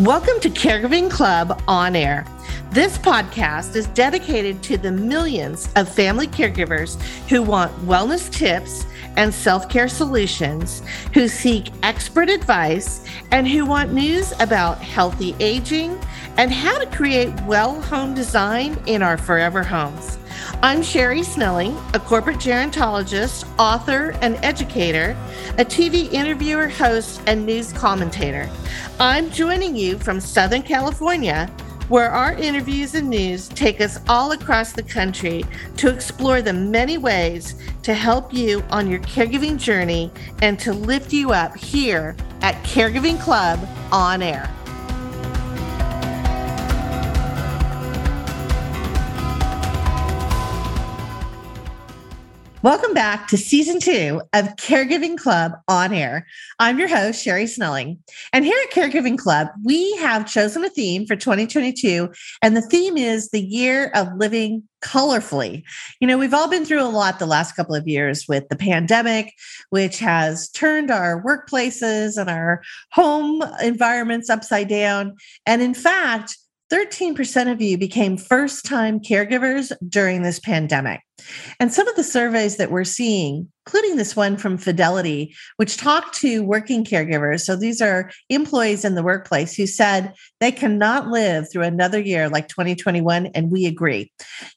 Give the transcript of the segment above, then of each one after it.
Welcome to Caregiving Club On Air. This podcast is dedicated to the millions of family caregivers who want wellness tips and self care solutions, who seek expert advice, and who want news about healthy aging and how to create well home design in our forever homes. I'm Sherri Snelling, a corporate gerontologist, author, and educator, a TV interviewer, host, and news commentator. I'm joining you from Southern California, where our interviews and news take us all across the country to explore the many ways to help you on your caregiving journey and to lift you up here at Caregiving Club on air. Welcome back to season two of Caregiving Club on air. I'm your host, Sherri Snelling. And here at Caregiving Club, we have chosen a theme for 2022. And the theme is the year of living colorfully. You know, we've all been through a lot the last couple of years with the pandemic, which has turned our workplaces and our home environments upside down. And in fact, 13% of you became first time caregivers during this pandemic. And some of the surveys that we're seeing, including this one from Fidelity, which talked to working caregivers. So these are employees in the workplace who said they cannot live through another year like 2021. And we agree.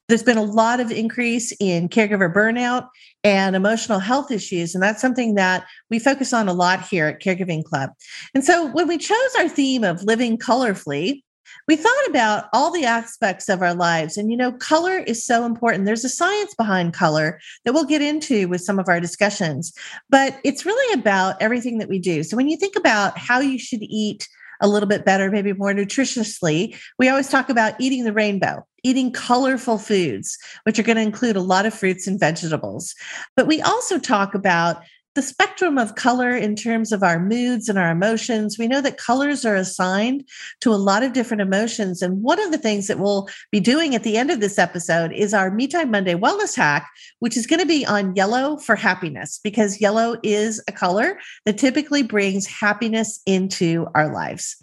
There's been a lot of increase in caregiver burnout and emotional health issues. And that's something that we focus on a lot here at Caregiving Club. And so when we chose our theme of living colorfully, we thought about all the aspects of our lives. And, you know, color is so important. There's a science behind color that we'll get into with some of our discussions, but it's really about everything that we do. So when you think about how you should eat, a little bit better, maybe more nutritiously. We always talk about eating the rainbow, eating colorful foods, which are going to include a lot of fruits and vegetables. But we also talk about the spectrum of color in terms of our moods and our emotions. We know that colors are assigned to a lot of different emotions. And one of the things that we'll be doing at the end of this episode is our Me Time Monday wellness hack, which is going to be on yellow for happiness, because yellow is a color that typically brings happiness into our lives.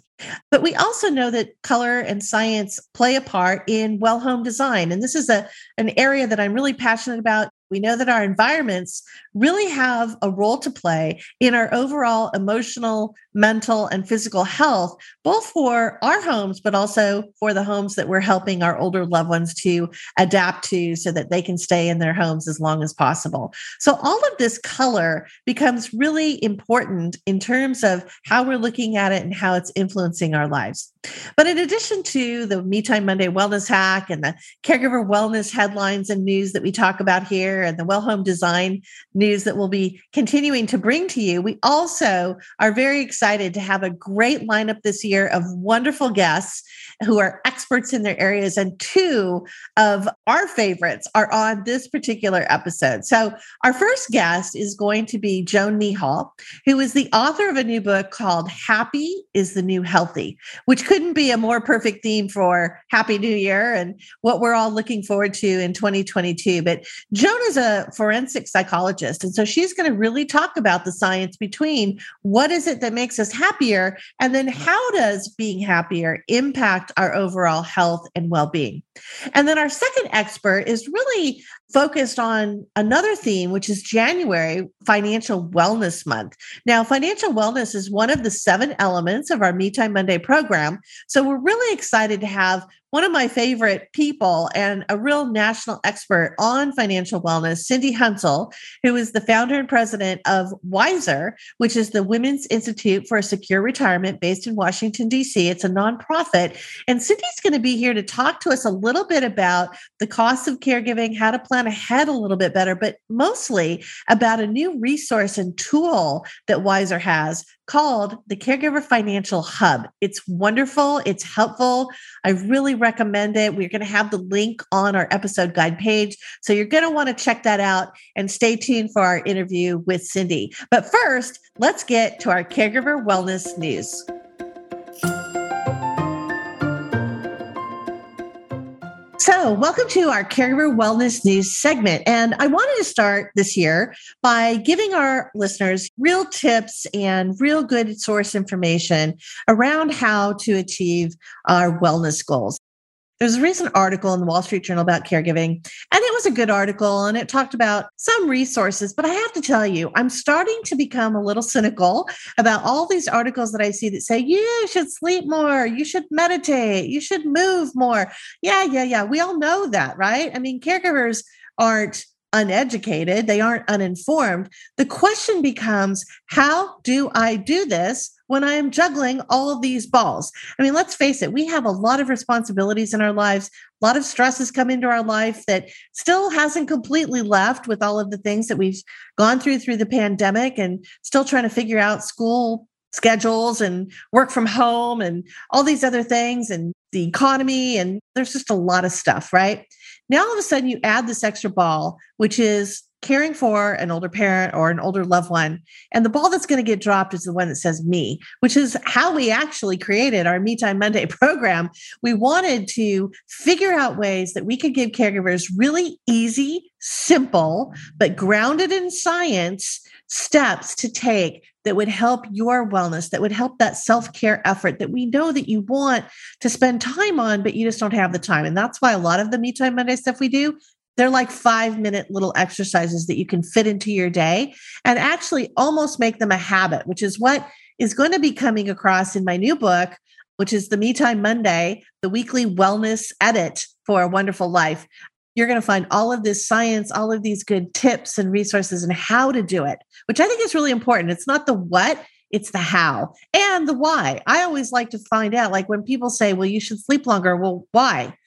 But we also know that color and science play a part in well home design. And this is a, an area that I'm really passionate about. We know that our environments really have a role to play in our overall emotional, mental, and physical health, both for our homes, but also for the homes that we're helping our older loved ones to adapt to so that they can stay in their homes as long as possible. So, all of this color becomes really important in terms of how we're looking at it and how it's influencing our lives. But in addition to the Me Time Monday wellness hack and the caregiver wellness headlines and news that we talk about here, and the Well Home Design news that we'll be continuing to bring to you. We also are very excited to have a great lineup this year of wonderful guests who are experts in their areas. And two of our favorites are on this particular episode. So, our first guest is going to be Joan Nihal, who is the author of a new book called Happy is the New Healthy, which couldn't be a more perfect theme for Happy New Year and what we're all looking forward to in 2022. But Joan is a forensic psychologist. And so she's going to really talk about the science between what is it that makes us happier and then how does being happier impact our overall health and well being. And then our second expert is really focused on another theme, which is January Financial Wellness Month. Now, financial wellness is one of the seven elements of our Me Time Monday program. So we're really excited to have one of my favorite people and a real national expert on financial wellness, Cindy Hounsell, who is the founder and president of Wiser, which is the Women's Institute for a Secure Retirement based in Washington, D.C. It's a nonprofit. And Cindy's going to be here to talk to us a little bit about the costs of caregiving, how to plan ahead a little bit better, but mostly about a new resource and tool that Wiser has called the Caregiver Financial Hub. It's wonderful, it's helpful. I really recommend it. We're going to have the link on our episode guide page. So you're going to want to check that out and stay tuned for our interview with Cindy. But first, let's get to our caregiver wellness news. So, welcome to our Caregiver Wellness News segment. And I wanted to start this year by giving our listeners real tips and real good source information around how to achieve our wellness goals. There's a recent article in the Wall Street Journal about caregiving, and it was a good article and it talked about some resources. But I have to tell you, I'm starting to become a little cynical about all these articles that I see that say you should sleep more, you should meditate, you should move more. Yeah, yeah, yeah. We all know that, right? I mean, caregivers aren't uneducated, they aren't uninformed. The question becomes how do I do this when I am juggling all of these balls? I mean, let's face it, we have a lot of responsibilities in our lives, a lot of stresses come into our life that still hasn't completely left with all of the things that we've gone through through the pandemic and still trying to figure out school schedules and work from home and all these other things and the economy and there's just a lot of stuff, right? Now all of a sudden you add this extra ball, which is caring for an older parent or an older loved one. And the ball that's going to get dropped is the one that says me, which is how we actually created our Me Time Monday program. We wanted to figure out ways that we could give caregivers really easy, simple, but grounded in science steps to take that would help your wellness, that would help that self care effort that we know that you want to spend time on, but you just don't have the time. And that's why a lot of the Me Time Monday stuff we do, they're like five minute little exercises that you can fit into your day and actually almost make them a habit, which is what is going to be coming across in my new book, which is the Me Time Monday, the weekly wellness edit for a wonderful life you're going to find all of this science, all of these good tips and resources and how to do it, which I think is really important. It's not the what, it's the how and the why. I always like to find out, like when people say, well, you should sleep longer, well, why?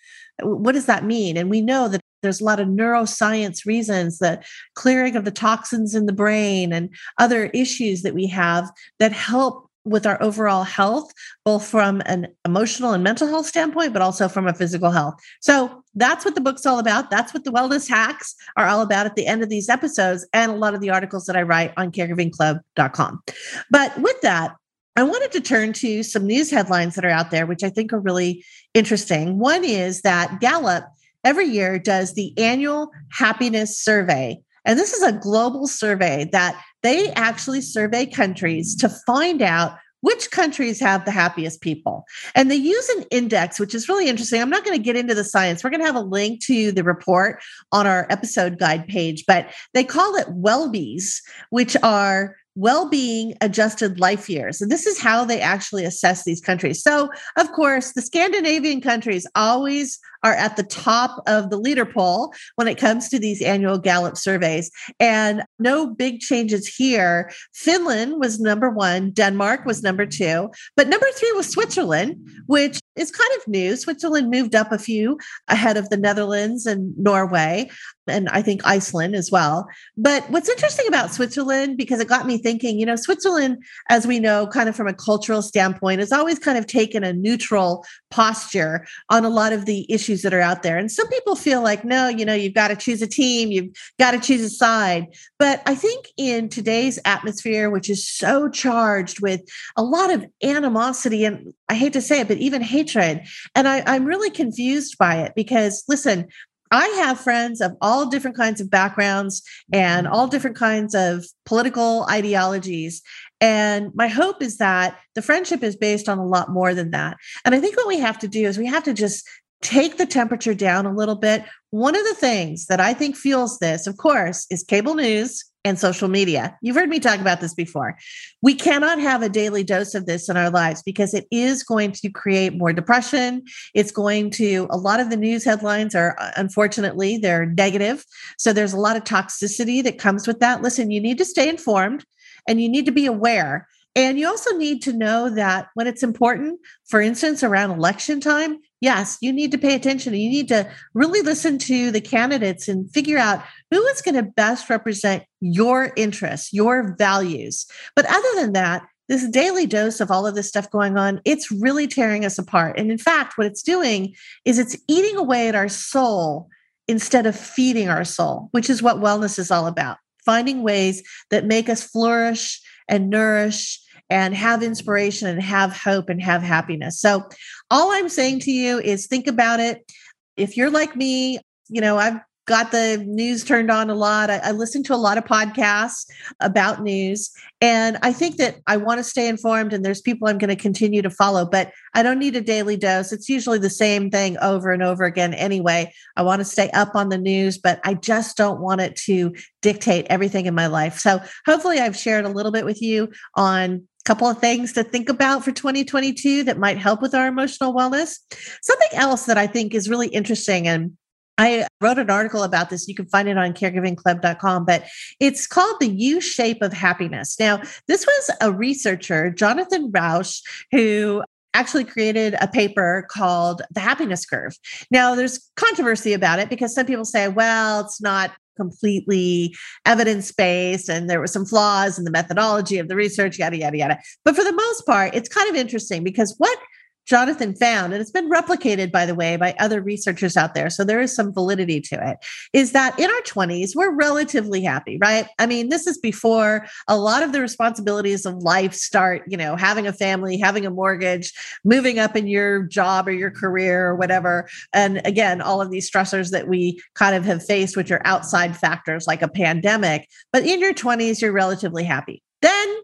What does that mean? And we know that there's a lot of neuroscience reasons, that clearing of the toxins in the brain and other issues that we have that help with our overall health, both from an emotional and mental health standpoint, but also from a physical health. So that's what the book's all about. That's what the wellness hacks are all about at the end of these episodes and a lot of the articles that I write on caregivingclub.com. But with that, I wanted to turn to some news headlines that are out there, which I think are really interesting. One is that Gallup every year does the annual happiness survey. And this is a global survey that they actually survey countries to find out which countries have the happiest people. And they use an index, which is really interesting. I'm not going to get into the science. We're going to have a link to the report on our episode guide page, but they call it WELLBYs, which are well-being adjusted life years. And this is how they actually assess these countries. So of course the scandinavian countries always are at the top of the leader poll when it comes to these annual gallup surveys. And no big changes here. Finland was number one denmark was number two but number three was switzerland which is kind of new. Switzerland moved up a few ahead of the netherlands and norway and I think Iceland as well. But what's interesting about Switzerland, because it got me thinking, you know, Switzerland, as we know, kind of from a cultural standpoint, has always kind of taken a neutral posture on a lot of the issues that are out there. And some people feel like, no, you know, you've got to choose a team, you've got to choose a side. But I think in today's atmosphere, which is so charged with a lot of animosity and I hate to say it, but even hatred, and I, I'm really confused by it because listen, I have friends of all different kinds of backgrounds and mm-hmm. all different kinds of political ideologies. And my hope is that the friendship is based on a lot more than that. And I think what we have to do is we have to just take the temperature down a little bit. One of the things that I think fuels this, of course, is cable news and social media. You've heard me talk about this before. We cannot have a daily dose of this in our lives because it is going to create more depression. It's going to, a lot of the news headlines are uh, unfortunately, they're negative. So there's a lot of toxicity that comes with that. Listen, you need to stay informed and you need to be aware. And you also need to know that when it's important, for instance, around election time, yes, you need to pay attention. You need to really listen to the candidates and figure out who is going to best represent your interests, your values. But other than that, this daily dose of all of this stuff going on, it's really tearing us apart. And in fact, what it's doing is it's eating away at our soul instead of feeding our soul, which is what wellness is all about finding ways that make us flourish and nourish and have inspiration and have hope and have happiness. So, all I'm saying to you is think about it. if you're like me, you know, I've got the news turned on a lot. I, I, listen to a lot of podcasts about news. And I think that I want to stay informed and there's people I'm going to continue to follow, but I don't need a daily dose. It's usually the same thing over and over again anyway. I want to stay up on the news, but I just don't want it to dictate everything in my life. So hopefully I've shared a little bit with you on a couple of things to think about for 2022 that might help with our emotional wellness. Something else that I think is really interesting and I wrote an article about this. You can find it on caregivingclub.com, but it's called The U Shape of Happiness. Now, this was a researcher, Jonathan Rauch, who actually created a paper called The Happiness Curve. Now, there's controversy about it because some people say, well, it's not completely evidence based and there were some flaws in the methodology of the research, yada, yada, yada. But for the most part, it's kind of interesting because what Jonathan found, and it's been replicated, by the way, by other researchers out there. So there is some validity to it, is that in our 20s, we're relatively happy, right? I mean, this is before a lot of the responsibilities of life start, you know, having a family, having a mortgage, moving up in your job or your career or whatever. And again, all of these stressors that we kind of have faced, which are outside factors like a pandemic. But in your 20s, you're relatively happy. Then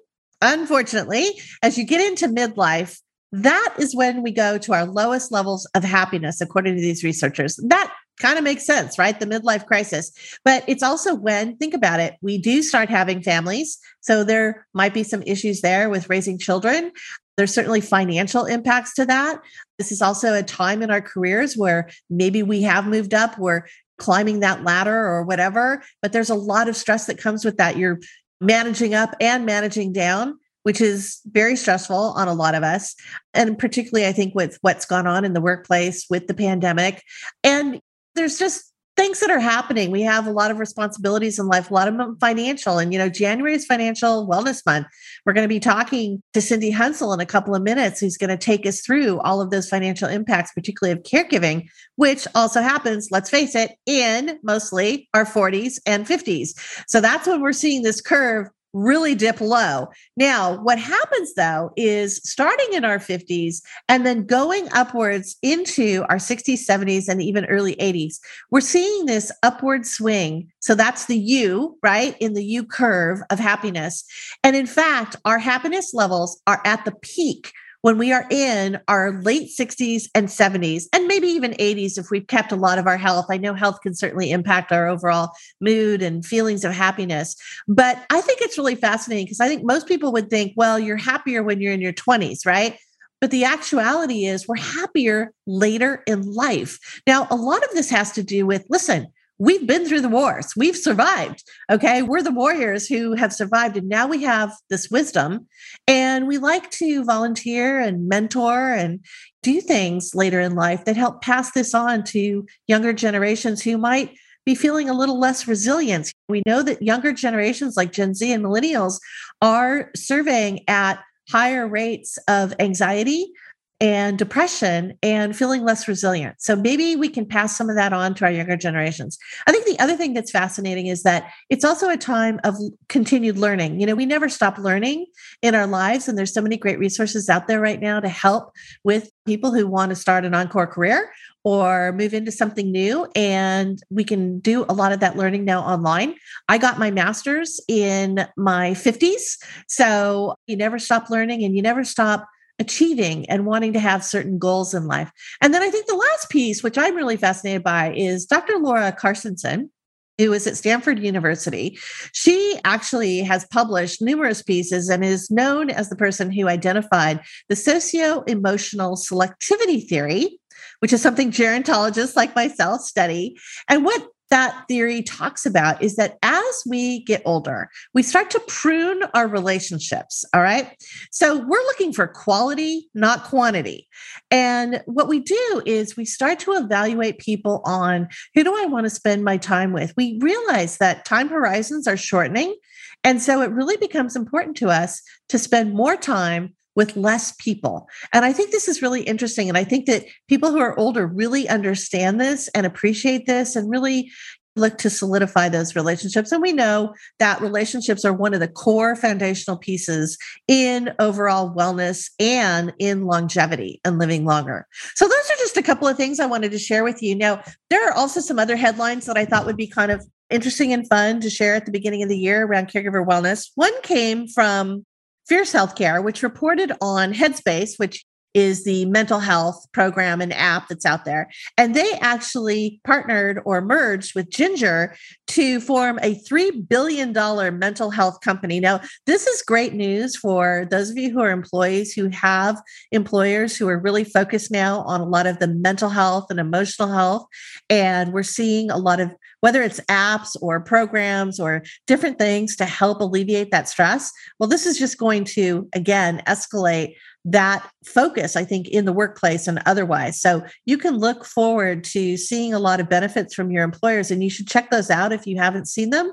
unfortunately, as you get into midlife, that is when we go to our lowest levels of happiness, according to these researchers. That kind of makes sense, right? The midlife crisis. But it's also when, think about it, we do start having families. So there might be some issues there with raising children. There's certainly financial impacts to that. This is also a time in our careers where maybe we have moved up, we're climbing that ladder or whatever, but there's a lot of stress that comes with that. You're managing up and managing down which is very stressful on a lot of us. And particularly, I think, with what's gone on in the workplace with the pandemic. And there's just things that are happening. We have a lot of responsibilities in life, a lot of them financial. And, you know, January is financial wellness month. We're going to be talking to Cindy Hounsell in a couple of minutes, who's going to take us through all of those financial impacts, particularly of caregiving, which also happens, let's face it, in mostly our 40s and 50s. So that's when we're seeing this curve really dip low. Now, what happens though is starting in our 50s and then going upwards into our 60s, 70s, and even early 80s, we're seeing this upward swing. So that's the U, right? In the U curve of happiness. And in fact, our happiness levels are at the peak when we are in our late 60s and 70s, and maybe even 80s if we've kept a lot of our health. I know health can certainly impact our overall mood and feelings of happiness. But I think it's really fascinating because I think most people would think, well, you're happier when you're in your 20s, right? But the actuality is we're happier later in life. Now, a lot of this has to do with listen, we've been through the wars. We've survived. Okay. We're the warriors who have survived. And now we have this wisdom. And we like to volunteer and mentor and do things later in life that help pass this on to younger generations who might be feeling a little less resilience. We know that younger generations like Gen Z and millennials are surveying at higher rates of anxiety, and depression and feeling less resilient. So maybe we can pass some of that on to our younger generations. I think the other thing that's fascinating is that it's also a time of continued learning. You know, we never stop learning in our lives, and there's so many great resources out there right now to help with people who want to start an encore career or move into something new. And we can do a lot of that learning now online. I got my master's in my 50s. So you never stop learning and you never stop achieving and wanting to have certain goals in life. And then I think the last piece, which I'm really fascinated by, is Dr. Laura Carstensen. Who is at Stanford University. She actually has published numerous pieces and is known as the person who identified the socio emotional selectivity theory, which is something gerontologists like myself study. And what that theory talks about is that as we get older, we start to prune our relationships. All right. So we're looking for quality, not quantity. And what we do is we start to evaluate people on who do I want to spend my time with? We realize that time horizons are shortening. And so it really becomes important to us to spend more time with less people. And I think this is really interesting. And I think that people who are older really understand this and appreciate this and really look to solidify those relationships. And we know that relationships are one of the core foundational pieces in overall wellness and in longevity and living longer. So, those are just a couple of things I wanted to share with you. Now, there are also some other headlines that I thought would be kind of interesting and fun to share at the beginning of the year around caregiver wellness. One came from Fierce Healthcare, which reported on Headspace, which is the mental health program and app that's out there. And they actually partnered or merged with Ginger to form a $3 billion mental health company. Now, this is great news for those of you who are employees who have employers who are really focused now on a lot of the mental health and emotional health. And we're seeing a lot of whether it's apps or programs or different things to help alleviate that stress. Well, this is just going to, again, escalate that focus, I think, in the workplace and otherwise. So you can look forward to seeing a lot of benefits from your employers, and you should check those out if you haven't seen them.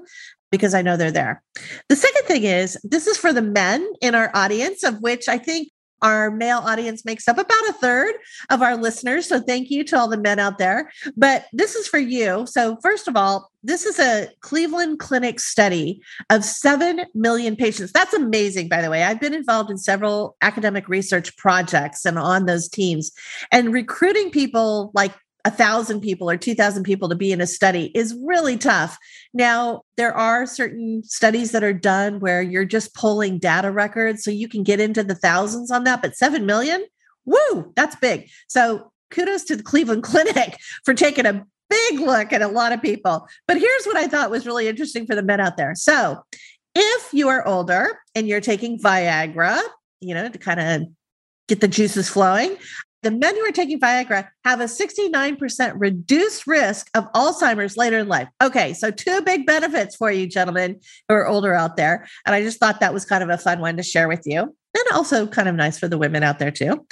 Because I know they're there. The second thing is, this is for the men in our audience, of which I think our male audience makes up about a third of our listeners. So thank you to all the men out there. But this is for you. So, first of all, this is a Cleveland Clinic study of 7 million patients. That's amazing, by the way. I've been involved in several academic research projects and on those teams. And recruiting people like a thousand people or 2000 people to be in a study is really tough. Now there are certain studies that are done where you're just pulling data records so you can get into the thousands on that but 7 million? Woo that's big. So kudos to the cleveland clinic for taking a big look at a lot of people. But here's what i thought was really interesting for the men out there. So if you are older and you're taking viagra you know to kind of get the juices flowing the men who are taking Viagra have a 69% reduced risk of Alzheimer's later in life. Okay, so two big benefits for you, gentlemen who are older out there. And I just thought that was kind of a fun one to share with you. And also kind of nice for the women out there too.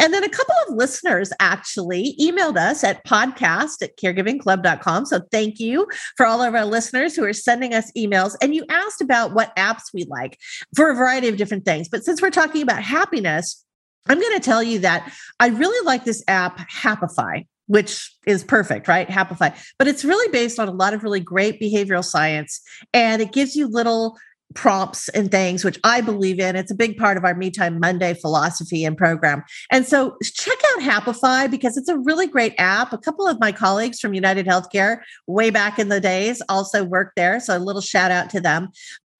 And then a couple of listeners actually emailed us at podcast at caregivingclub.com. So thank you for all of our listeners who are sending us emails. And you asked about what apps we like for a variety of different things. But since we're talking about happiness, I'm going to tell you that I really like this app, Happify, which is perfect, right? Happify. But it's really based on a lot of really great behavioral science and it gives you little prompts and things which I believe in. It's a big part of our Me Time Monday philosophy and program. And so check out Happify because it's a really great app. A couple of my colleagues from United Healthcare way back in the days also worked there. So a little shout out to them.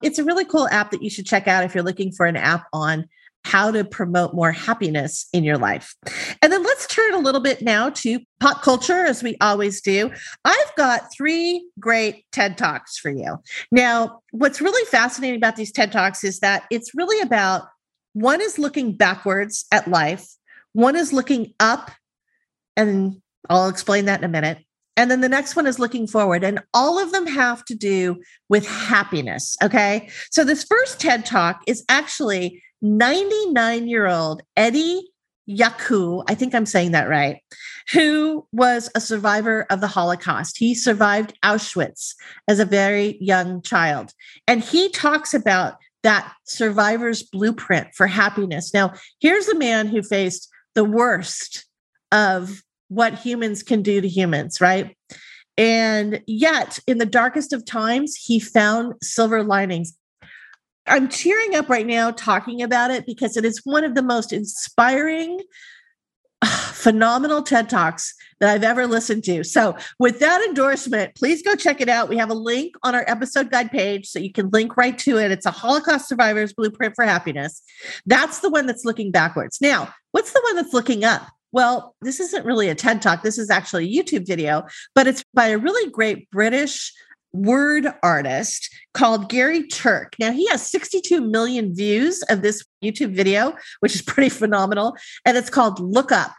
It's a really cool app that you should check out if you're looking for an app on how to promote more happiness in your life. And then let's turn a little bit now to pop culture, as we always do. I've got three great TED Talks for you. Now, what's really fascinating about these TED Talks is that it's really about one is looking backwards at life, one is looking up, and I'll explain that in a minute. And then the next one is looking forward. And all of them have to do with happiness. Okay. So this first TED Talk is actually 99 year old Eddie Jaku, I think I'm saying that right, who was a survivor of the Holocaust. He survived Auschwitz as a very young child. And he talks about that survivor's blueprint for happiness. Now, here's a man who faced the worst of what humans can do to humans, right? And yet, in the darkest of times, he found silver linings. I'm cheering up right now talking about it because it is one of the most inspiring, phenomenal TED Talks that I've ever listened to. So, with that endorsement, please go check it out. We have a link on our episode guide page so you can link right to it. It's a Holocaust survivor's blueprint for happiness. That's the one that's looking backwards. Now, what's the one that's looking up? Well, this isn't really a TED Talk. This is actually a YouTube video, but it's by a really great British word artist called Gary Turk. Now, he has 62 million views of this YouTube video, which is pretty phenomenal. And it's called Look Up.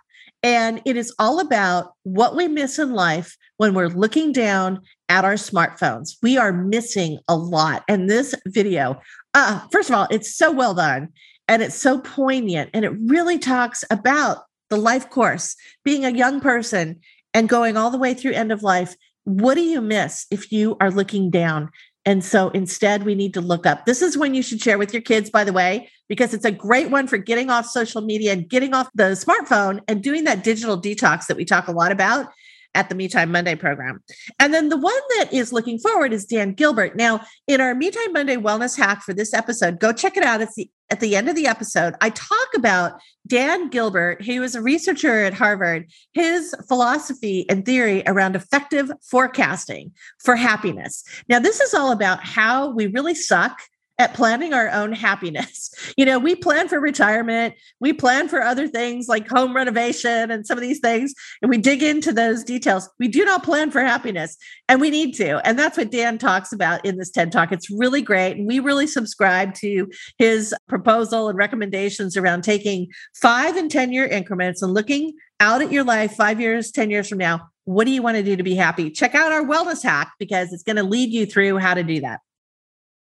And it is all about what we miss in life when we're looking down at our smartphones. We are missing a lot. And this video, uh, first of all, it's so well done and it's so poignant. And it really talks about the life course, being a young person and going all the way through end of life what do you miss if you are looking down? And so instead, we need to look up. This is when you should share with your kids, by the way, because it's a great one for getting off social media and getting off the smartphone and doing that digital detox that we talk a lot about. At the Me Time Monday program. And then the one that is looking forward is Dan Gilbert. Now, in our Me Time Monday wellness hack for this episode, go check it out. It's the at the end of the episode, I talk about Dan Gilbert, he was a researcher at Harvard, his philosophy and theory around affective forecasting for happiness. Now, this is all about how we really suck at planning our own happiness. You know, we plan for retirement, we plan for other things like home renovation and some of these things, and we dig into those details. We do not plan for happiness, and we need to. And that's what Dan talks about in this TED Talk. It's really great. And we really subscribe to his proposal and recommendations around taking five and 10 year increments and looking out at your life five years, 10 years from now. What do you want to do to be happy? Check out our wellness hack because it's going to lead you through how to do that.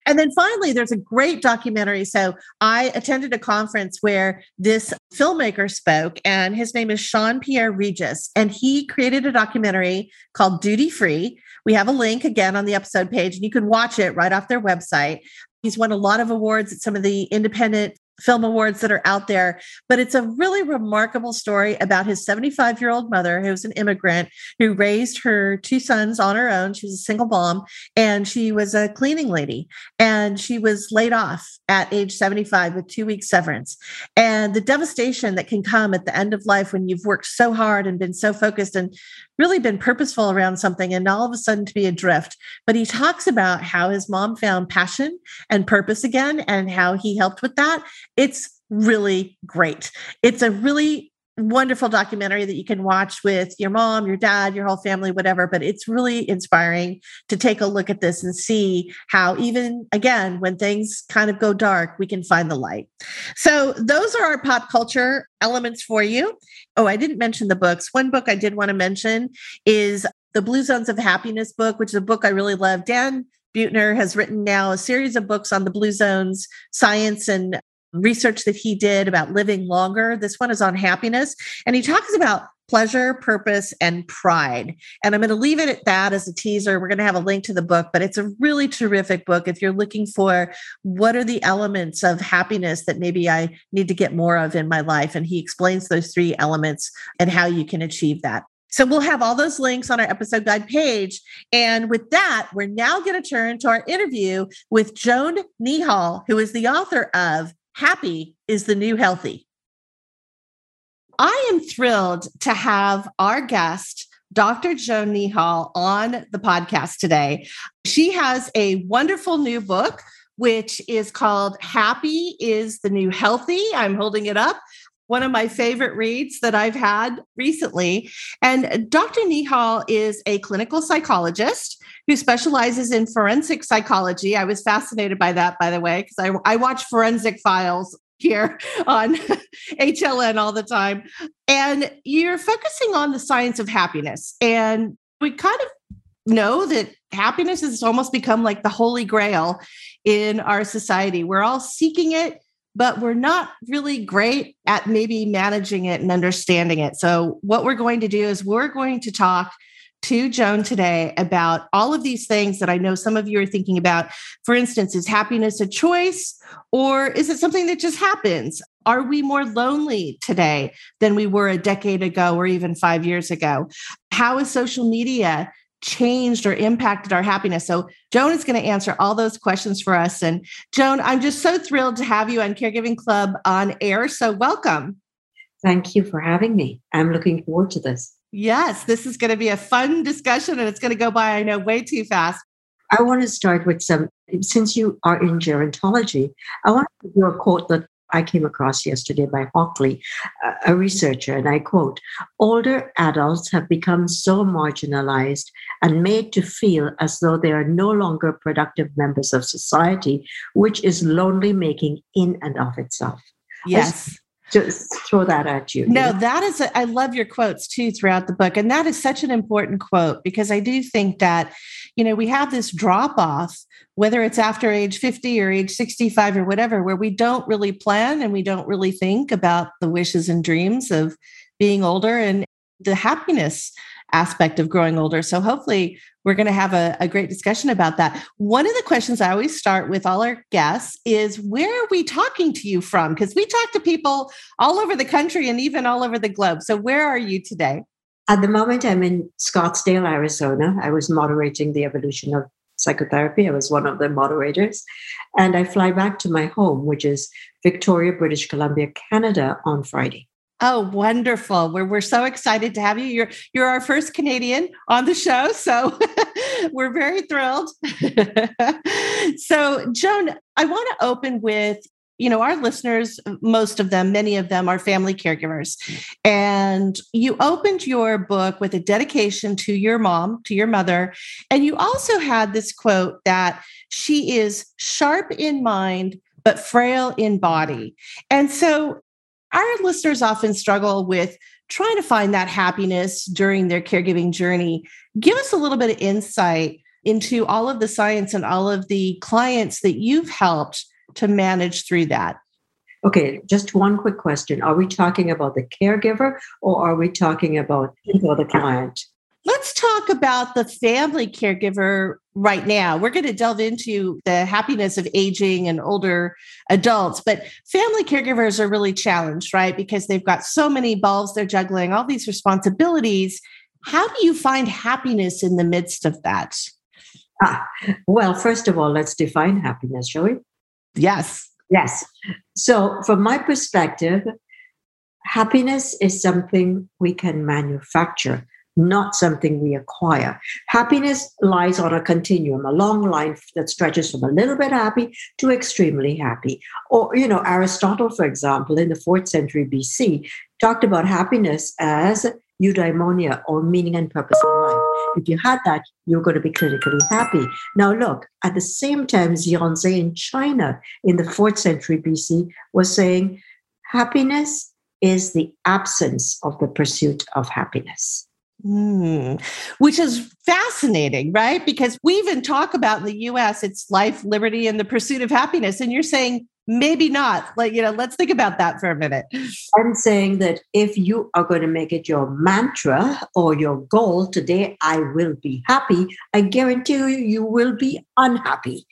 And then finally, there's a great documentary. So I attended a conference where this filmmaker spoke, and his name is Sian-Pierre Regis, and he created a documentary called Duty Free. We have a link again on the episode page, and you can watch it right off their website. He's won a lot of awards at some of the independent film awards that are out there. But it's a really remarkable story about his 75 year old mother, who was an immigrant, who raised her two sons on her own. She was a single mom and she was a cleaning lady. And she was laid off at age 75 with two weeks severance. And the devastation that can come at the end of life when you've worked so hard and been so focused and really been purposeful around something and all of a sudden to be adrift. But he talks about how his mom found passion and purpose again and how he helped with that. It's really great. It's a really wonderful documentary that you can watch with your mom, your dad, your whole family, whatever. But it's really inspiring to take a look at this and see how, even again, when things kind of go dark, we can find the light. So, those are our pop culture elements for you. Oh, I didn't mention the books. One book I did want to mention is the Blue Zones of Happiness book, which is a book I really love. Dan Buettner has written now a series of books on the blue zones, science and research that he did about living longer. This one is on happiness. And he talks about pleasure, purpose, and pride. And I'm going to leave it at that as a teaser. We're going to have a link to the book, but it's a really terrific book if you're looking for what are the elements of happiness that maybe I need to get more of in my life. And he explains those three elements and how you can achieve that. So we'll have all those links on our episode guide page. And with that, we're now going to turn to our interview with Joan Nihal, who is the author of Happy is the New Healthy. I am thrilled to have our guest, Dr. Joan Nihal, on the podcast today. She has a wonderful new book, which is called Happy is the New Healthy. I'm holding it up. One of my favorite reads that I've had recently. And Dr. Nihal is a clinical psychologist who specializes in forensic psychology. I was fascinated by that, by the way, because I, I watch forensic files here on HLN all the time. And you're focusing on the science of happiness. And we kind of know that happiness has almost become like the holy grail in our society. We're all seeking it, but we're not really great at maybe managing it and understanding it. So, what we're going to do is we're going to talk to Joan today about all of these things that I know some of you are thinking about. For instance, is happiness a choice or is it something that just happens? Are we more lonely today than we were a decade ago or even five years ago? How is social media changed or impacted our happiness? So, Joan is going to answer all those questions for us. And, Joan, I'm just so thrilled to have you on Caregiving Club on air. So, welcome. Thank you for having me. I'm looking forward to this. Yes, this is going to be a fun discussion and it's going to go by, I know, way too fast. I want to start with some, since you are in gerontology, I want to give you a quote that I came across yesterday by Hockley, a researcher, and I quote Older adults have become so marginalized and made to feel as though they are no longer productive members of society, which is lonely making in and of itself. Yes just throw that at you. No, that is, a, I love your quotes too throughout the book. And that is such an important quote because I do think that, you know, we have this drop off, whether it's after age 50 or age 65 or whatever, where we don't really plan and we don't really think about the wishes and dreams of being older and the happiness aspect of growing older. So hopefully we're going to have a, a, great discussion about that. One of the questions I always start with all our guests is where are we talking to you from? Because we talk to people all over the country and even all over the globe. So where are you today? At the moment, I'm in Scottsdale, Arizona. I was moderating the evolution of psychotherapy. I was one of the moderators. And I fly back to my home, which is Victoria, British Columbia, Canada, on Friday. Oh, wonderful. We're, we're so excited to have you. You're you're our first Canadian on the show. So we're very thrilled. so, Joan, I want to open with you know, our listeners, most of them, many of them are family caregivers. Mm. And you opened your book with a dedication to your mom, to your mother. And you also had this quote that she is sharp in mind, but frail in body. And so our listeners often struggle with trying to find that happiness during their caregiving journey. Give us a little bit of insight into all of the science and all of the clients that you've helped to manage through that? Okay, just one quick question. Are we talking about the caregiver or are we talking about the client? Let's talk about the family caregiver right now. We're going to delve into the happiness of aging and older adults, but family caregivers are really challenged, right? Because they've got so many balls they're juggling, all these responsibilities. How do you find happiness in the midst of that? Ah, well, first of all, let's define happiness, shall we? Yes. Yes. So, from my perspective, happiness is something we can manufacture, not something we acquire. Happiness lies on a continuum, a long line that stretches from a little bit happy to extremely happy. Or, you know, Aristotle, for example, in the fourth century BC, talked about happiness as eudaimonia or meaning and purpose in life. If you had that, you're going to be clinically happy. Now, look, at the same time, Zhuangzi in China in the fourth century BC was saying happiness is the absence of the pursuit of happiness. Mm, which is fascinating, right? Because we even talk about in the US, it's life, liberty, and the pursuit of happiness. And you're saying maybe not. Like you know let's think about that for a minute. I'm saying that if you are going to make it your mantra or your goal today i will be happy. I guarantee you you will be unhappy.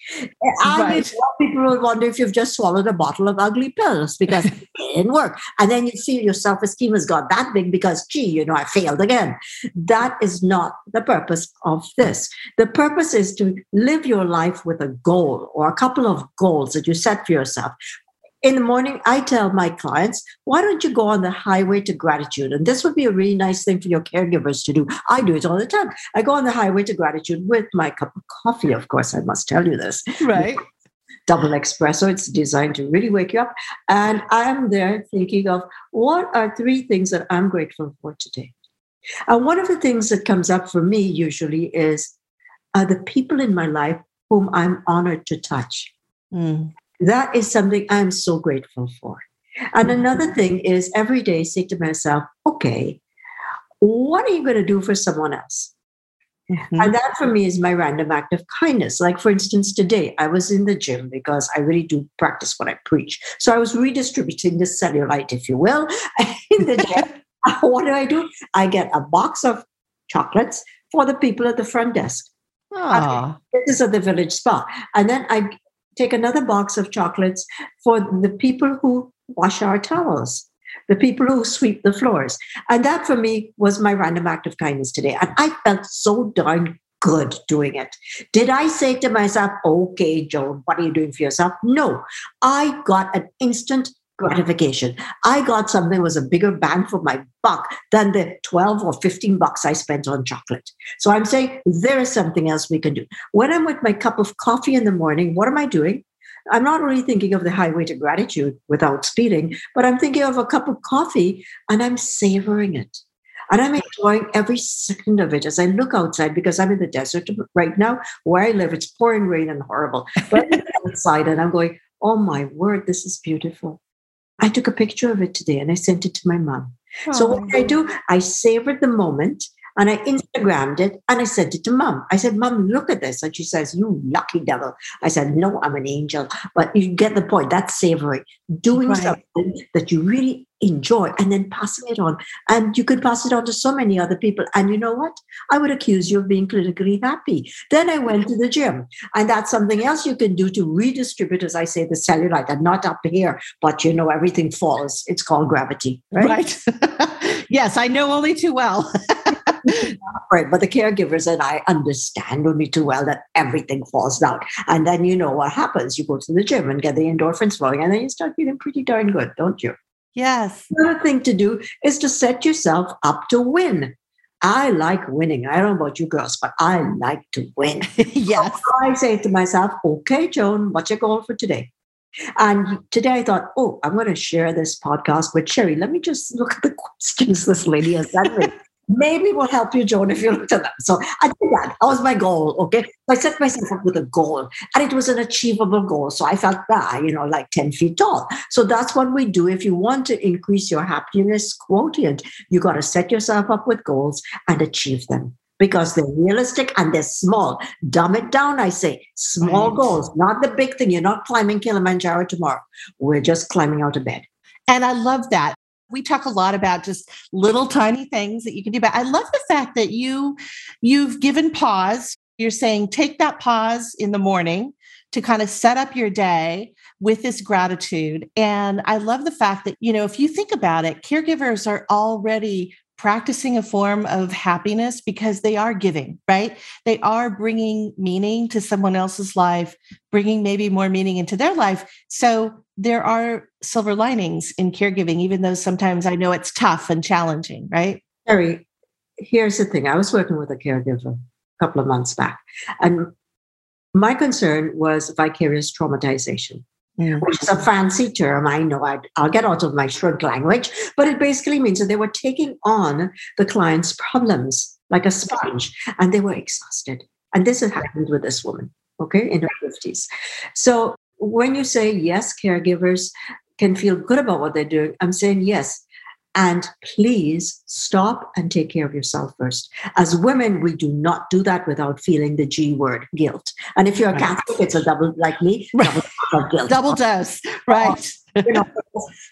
Right. people will wonder if you've just swallowed a bottle of ugly pills because it didn't work. And then you feel your self-esteem has got that big because gee you know i failed again. That is not the purpose of this. The purpose is to live your life with a goal or a couple of goals that you set for yourself yourself. In the morning, I tell my clients, why don't you go on the highway to gratitude? And this would be a really nice thing for your caregivers to do. I do it all the time. I go on the highway to gratitude with my cup of coffee, of course, I must tell you this. Right. Double espresso. It's designed to really wake you up. And I'm there thinking of what are three things that I'm grateful for today. And one of the things that comes up for me usually is uh, the people in my life whom I'm honored to touch. Mm that is something I'm so grateful for. And mm-hmm. another thing is every day say to myself, okay, what are you going to do for someone else? Mm-hmm. And that for me is my random act of kindness. Like, for instance, today I was in the gym because I really do practice what I preach. So I was redistributing the cellulite, if you will, in the gym. what do I do? I get a box of chocolates for the people at the front desk. This is at the village spa. And then I take another box of chocolates for the people who wash our towels, the people who sweep the floors. And that for me was my random act of kindness today. And I felt so darn good doing it. Did I say to myself, okay, Joan, what are you doing for yourself? No, I got an instant gratification. I got something that was a bigger bang for my buck than the 12 or 15 bucks I spent on chocolate. So I'm saying there is something else we can do. When I'm with my cup of coffee in the morning, what am I doing? I'm not really thinking of the highway to gratitude without speeding, but I'm thinking of a cup of coffee and I'm savoring it. And I'm enjoying every second of it as I look outside because I'm in the desert right now where I live. It's pouring rain and horrible. But I'm outside and I'm going, oh my word, this is beautiful. I took a picture of it today and I sent it to my mom. So what did I do? I savored the moment and I Instagrammed it and I sent it to mom. I said, Mom, look at this. And she says, You lucky devil. I said, No, I'm an angel. But you get the point. That's savory. Doing right. something that you really enjoy and then passing it on. And you could pass it on to so many other people. And you know what? I would accuse you of being clinically happy. Then I went to the gym. And that's something else you can do to redistribute, as I say, the cellulite and not up here, but you know, everything falls. It's called gravity. Right. right. yes, I know only too well. right, but the caregivers and I understand only too well that everything falls down. And then you know what happens. You go to the gym and get the endorphins flowing, and then you start feeling pretty darn good, don't you? Yes. Another thing to do is to set yourself up to win. I like winning. I don't know about you girls, but I like to win. yes. So I say to myself, okay, Joan, what's your goal for today? And today I thought, oh, I'm going to share this podcast with Sherri. Let me just look at the questions this lady has sent me maybe will help you, Joan, if you looked at that. So I did that. That was my goal. Okay. So I set myself up with a goal and it was an achievable goal. So I felt, that, you know, like 10 feet tall. So that's what we do. If you want to increase your happiness quotient, you got to set yourself up with goals and achieve them because they're realistic and they're small. Dumb it down, I say. Small right. goals, not the big thing. You're not climbing Kilimanjaro tomorrow. We're just climbing out of bed. And I love that we talk a lot about just little tiny things that you can do but i love the fact that you you've given pause you're saying take that pause in the morning to kind of set up your day with this gratitude and i love the fact that you know if you think about it caregivers are already practicing a form of happiness because they are giving, right? They are bringing meaning to someone else's life, bringing maybe more meaning into their life. So there are silver linings in caregiving, even though sometimes I know it's tough and challenging, right? Harry, here's the thing I was working with a caregiver a couple of months back, and my concern was vicarious traumatization mm. which is a fancy term. I know i will get out of my shrunk language, but it basically means that they were taking on the client's problems like a sponge and they were exhausted. And this has happened with this woman, okay, in her 50s. So when you say yes, caregivers can feel good about what they're doing, I'm saying yes, and please stop and take care of yourself first. As women, we do not do that without feeling the G word, guilt. And if you're a Catholic, it's a double, like me, double guilt. Double dose, right? you know,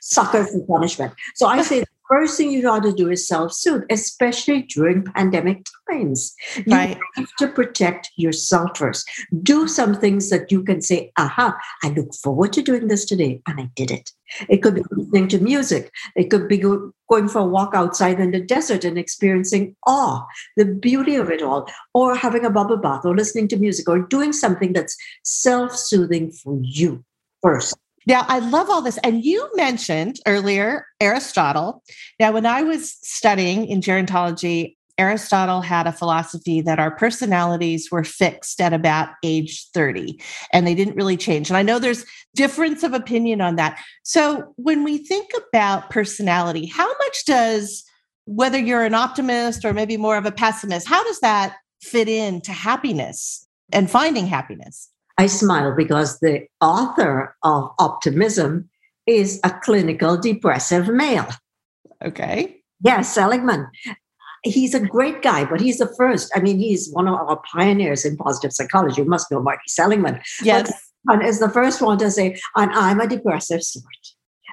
suckers and punishment. So I say first thing you got to do is self-soothe, especially during pandemic times. You right. have to protect yourself first. Do some things that you can say, aha, I look forward to doing this today, and I did it. It could be listening to music. It could be go, going for a walk outside in the desert and experiencing awe, the beauty of it all, or having a bubble bath, or listening to music, or doing something that's self-soothing for you first. Now, I love all this. And you mentioned earlier Aristotle. Now, when I was studying in gerontology, Aristotle had a philosophy that our personalities were fixed at about age 30 and they didn't really change. And I know there's difference of opinion on that. So when we think about personality, how much does whether you're an optimist or maybe more of a pessimist, how does that fit into happiness and finding happiness? I smile because the author of Optimism is a clinical depressive male. Okay. Yes, Seligman. He's a great guy, but he's the first. I mean, he's one of our pioneers in positive psychology. You must know Marty Seligman. Yes. and is the first one to say, and I'm a depressive sort.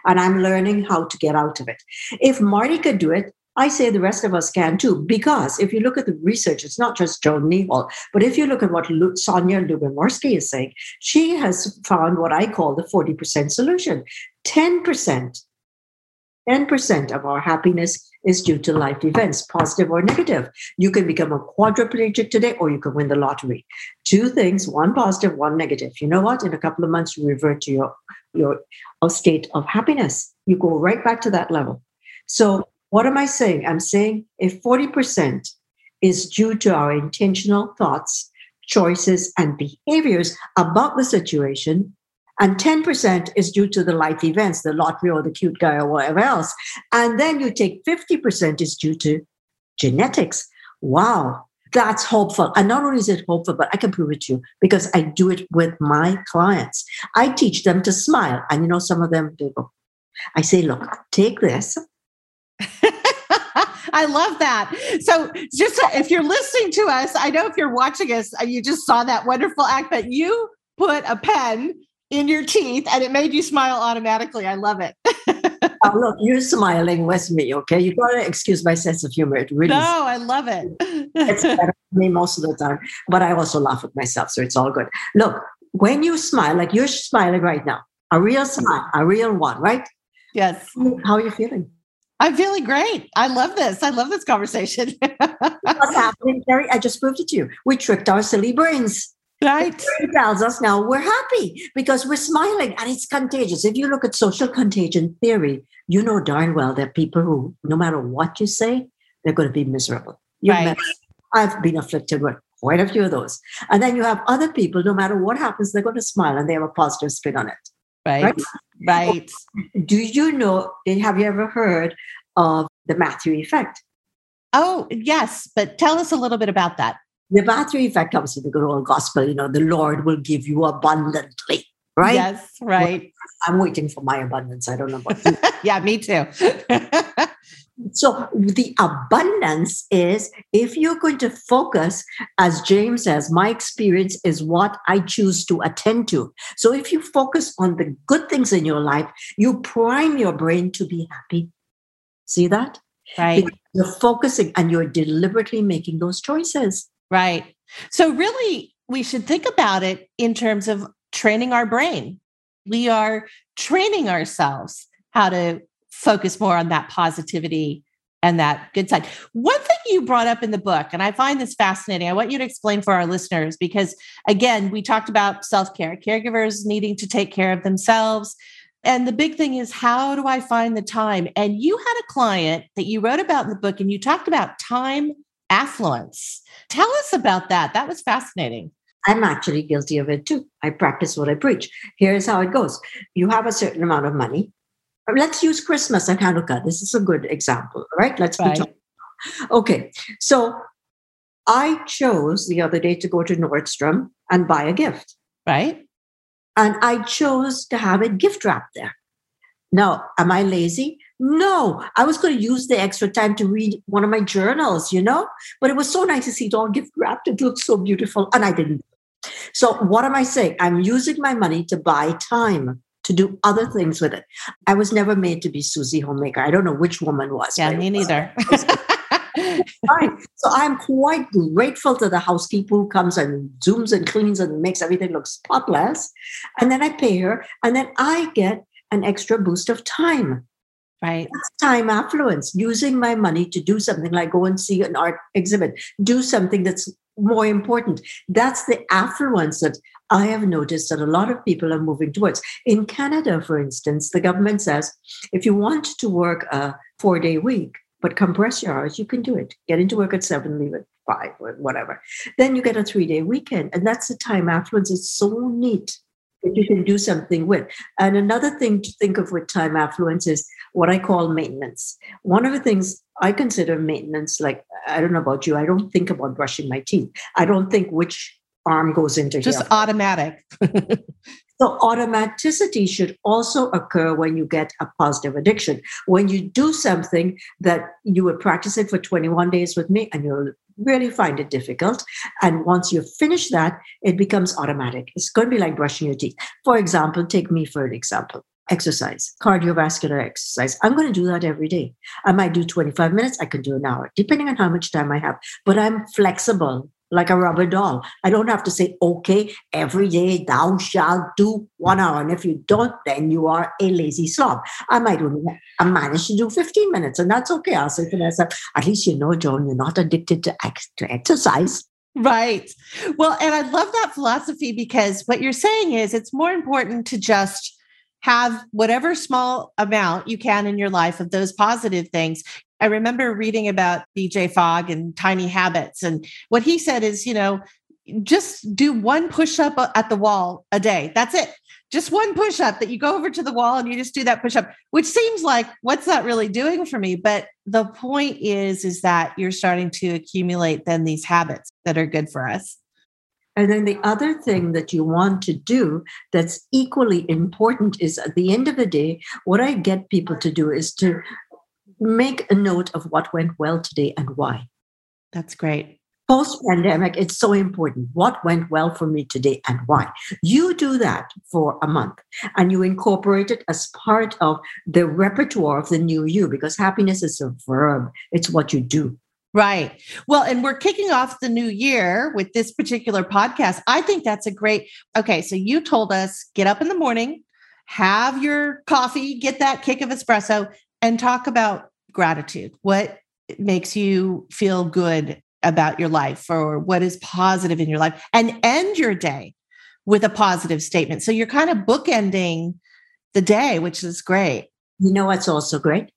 And I'm learning how to get out of it. If Marty could do it, I say the rest of us can too, because if you look at the research, it's not just Joan Nihol, but if you look at what Sonja Lyubomirsky is saying, she has found what I call the 40% solution. 10%, 10% of our happiness is due to life events, positive or negative. You can become a quadriplegic today, or you can win the lottery. Two things, one positive, one negative. You know what? In a couple of months, you revert to your, your state of happiness. You go right back to that level. So what am I saying? I'm saying if 40% is due to our intentional thoughts, choices, and behaviors about the situation, and 10% is due to the life events, the lottery or the cute guy or whatever else, and then you take 50% is due to genetics. Wow, that's hopeful. And not only is it hopeful, but I can prove it to you because I do it with my clients. I teach them to smile. And you know, some of them, they go, I say, look, take this I love that. So, just if you're listening to us, I know if you're watching us, uh, you just saw that wonderful act that you put a pen in your teeth and it made you smile automatically. I love it. oh, look, you're smiling with me, okay? You gotta excuse my sense of humor. It really No, I love it. it's better for me most of the time, but I also laugh at myself, so it's all good. Look, when you smile, like you're smiling right now, a real smile, a real one, right? Yes. How are you feeling? I'm feeling great. I love this. I love this conversation. What's happening, Carrie? I just proved it to you. We tricked our silly brains. Right. It tells us now we're happy because we're smiling and it's contagious. If you look at social contagion theory, you know darn well that people who, no matter what you say, they're going to be miserable. You've Right. I've been afflicted with quite a few of those. And then you have other people, no matter what happens, they're going to smile and they have a positive spin on it. Right. Right. Do you know, eh, have you ever heard of the Matthew effect? Oh, yes. But tell us a little bit about that. The Matthew effect comes from the good old gospel, you know, the Lord will give you abundantly, right? Yes. Right. I'm waiting for my abundance. I don't know about you. yeah, me too. So the abundance is if you're going to focus, as James says, my experience is what I choose to attend to. So if you focus on the good things in your life, you prime your brain to be happy. See that? right. You're focusing and you're deliberately making those choices. Right. So, really, we should think about it in terms of training our brain. We are training ourselves how to focus more on that positivity and that good side. One thing you brought up in the book, and I find this fascinating, I want you to explain for our listeners because, again, we talked about self care, caregivers needing to take care of themselves. And the big thing is, how do I find the time? And you had a client that you wrote about in the book, and you talked about time affluence. Tell us about that. That was fascinating. I'm actually guilty of it too. I practice what I preach. Here's how it goes you have a certain amount of money. Let's use Christmas and Hanukkah. This is a good example, right? Let's be talking. Okay, so I chose the other day to go to Nordstrom and buy a gift. Right? And I chose to have it gift wrapped there. Now, am I lazy? No, I was going to use the extra time to read one of my journals, you know? But it was so nice to see it all gift wrapped. It looked so beautiful. And I didn't. So, what am I saying? I'm using my money to buy time to do other things with it. I was never made to be Susie Homemaker. I don't know which woman was. Yeah, me neither. Fine. So I'm quite grateful to the housekeeper who comes and zooms and cleans and makes everything look spotless. And then I pay her, and then I get an extra boost of time. Right. That's time affluence, using my money to do something like go and see an art exhibit, do something that's more important. That's the affluence that I have noticed that a lot of people are moving towards. In Canada, for instance, the government says if you want to work a four day week, but compress your hours, you can do it. Get into work at seven, leave at five, or whatever. Then you get a three day weekend. And that's the time affluence. It's so neat that you can do something with. And another thing to think of with time affluence is what I call maintenance. One of the things I consider maintenance, like I don't know about you, I don't think about brushing my teeth. I don't think which arm goes into Just here. automatic. So automaticity should also occur when you get a positive addiction. When you do something that you would practice it for 21 days with me and you'll really find it difficult. And once you finish that, it becomes automatic. It's going to be like brushing your teeth. For example, take me for an example. Exercise, cardiovascular exercise. I'm going to do that every day. I might do 25 minutes, I can do an hour, depending on how much time I have. But I'm flexible like a rubber doll. I don't have to say, okay, every day thou shalt do one hour. And if you don't, then you are a lazy slob. I might only I manage to do 15 minutes, and that's okay. I'll say to myself, at least you know, Joan, you're not addicted to, ex- to exercise. Right. Well, and I love that philosophy because what you're saying is it's more important to just have whatever small amount you can in your life of those positive things. I remember reading about BJ Fogg and tiny habits. And what he said is, you know, just do one push up uh, at the wall a day. That's it. Just one push up that you go over to the wall and you just do that push up, which seems like what's that really doing for me? But the point is, is that you're starting to accumulate then these habits that are good for us. And then the other thing that you want to do that's equally important is at the end of the day, what I get people to do is to make a note of what went well today and why. That's great. Post pandemic, it's so important. What went well for me today and why? You do that for a month and you incorporate it as part of the repertoire of the new you because happiness is a verb, it's what you do. Right. Well, and we're kicking off the new year with this particular podcast. I think that's a great. Okay. So you told us get up in the morning, have your coffee, get that kick of espresso, and talk about gratitude? What makes you feel good about your life or what is positive in your life and end your day with a positive statement. So you're kind of bookending the day, which is great. You know what's also great?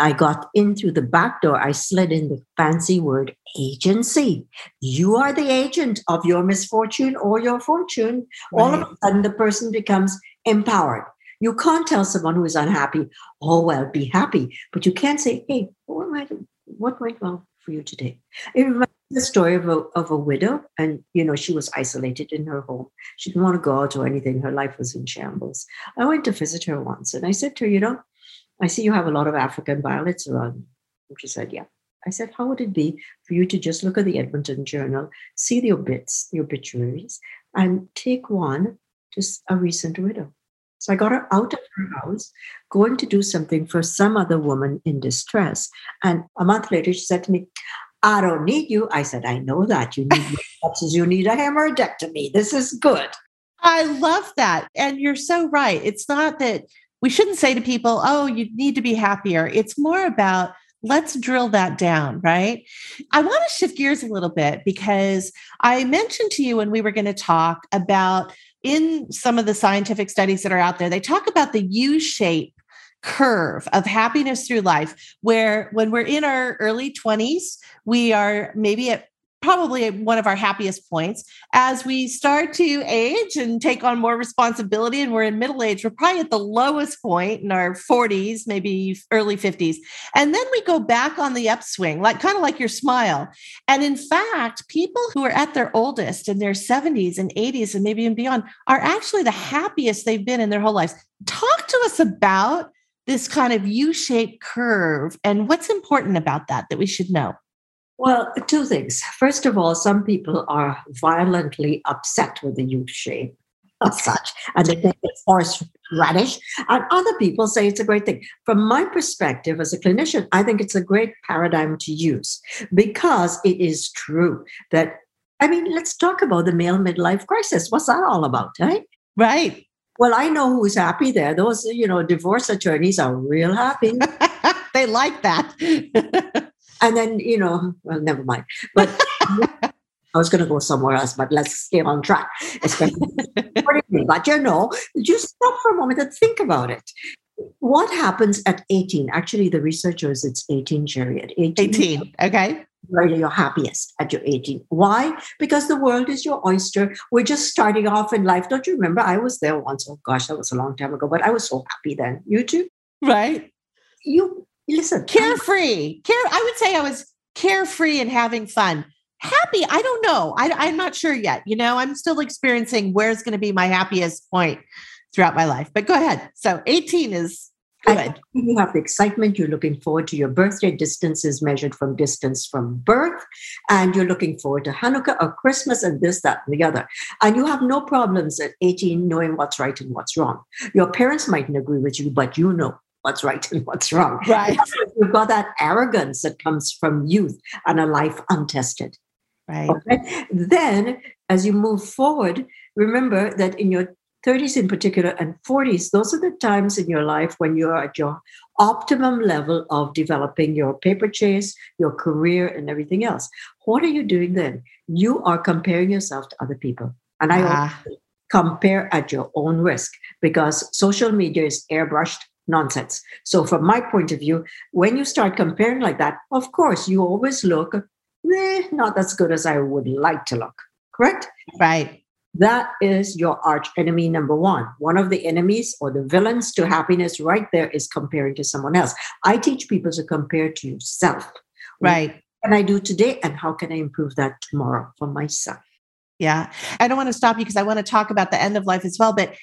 I got in through the back door. I slid in the fancy word agency. You are the agent of your misfortune or your fortune. Right. All of a sudden, the person becomes empowered. You can't tell someone who is unhappy, oh, well, be happy. But you can't say, hey, what went, what went well for you today? It reminds the story of a, of a widow and you know she was isolated in her home. She didn't want to go out or anything. Her life was in shambles. I went to visit her once and i said to her you know i see you have a lot of african violets around and she said yeah. I said how would it be for you to just look at the edmonton journal see the obits the obituaries and take one just a recent widow so I got her out of her house, going to do something for some other woman in distress. And a month later, she said to me, I don't need you. I said, I know that. You need as you need a hemorrhoidectomy. This is good. I love that. And you're so right. It's not that we shouldn't say to people, oh, you need to be happier. It's more about let's drill that down, right? I want to shift gears a little bit because I mentioned to you when we were going to talk about in some of the scientific studies that are out there, they talk about the U shape curve of happiness through life where when we're in our early 20s we are maybe at probably one of our happiest points. As we start to age and take on more responsibility and we're in middle age we're probably at the lowest point in our 40s maybe early 50s and then we go back on the upswing like kind of like your smile. And in fact people who are at their oldest in their 70s and 80s and maybe even beyond are actually the happiest they've been in their whole lives. Talk to us about this kind of U-shaped curve and what's important about that that we should know? Well, two things. First of all, some people are violently upset with the U shape as such, and they think it's horseradish. And other people say it's a great thing. From my perspective as a clinician, I think it's a great paradigm to use because it is true that, I mean, let's talk about the male midlife crisis. What's that all about, right? Right. Well, I know who's happy there. Those, you know, divorce attorneys are real happy. they like that. and then, you know, well, never mind. But I was going to go somewhere else, but let's stay on track. but you know, just stop for a moment and think about it. What happens at 18? Actually, the researchers, it's 18, Jerry. At 18. 18. Okay where you're happiest at your 18. Why? Because the world is your oyster. We're just starting off in life. Don't you remember? I was there once. Oh gosh, that was a long time ago, but I was so happy then. You too? Right. You listen. Carefree. Care I would say I was carefree and having fun. Happy, I don't know. I, I'm not sure yet. You know, I'm still experiencing where's going to be my happiest point throughout my life. But go ahead. So 18 is Good. You have the excitement. You're looking forward to your birthday. Distance is measured from distance from birth. And you're looking forward to Hanukkah or Christmas and this, that, and the other. And you have no problems at 18 knowing what's right and what's wrong. Your parents mightn't agree with you, but you know what's right and what's wrong. Right. You've got that arrogance that comes from youth and a life untested. Right. Okay? Then, as you move forward, remember that in your 30s in particular and 40s, those are the times in your life when you're at your optimum level of developing your paper chase, your career, and everything else. What are you doing then? You are comparing yourself to other people. And I ah. compare at your own risk because social media is airbrushed nonsense. So, from my point of view, when you start comparing like that, of course, you always look eh, not as good as I would like to look. Correct? Right. That is your arch enemy number one. One of the enemies or the villains to happiness right there is comparing to someone else. I teach people to compare to yourself. Right. What can I do today and how can I improve that tomorrow for myself? Yeah. I don't want to stop you because I want to talk about the end of life as well. But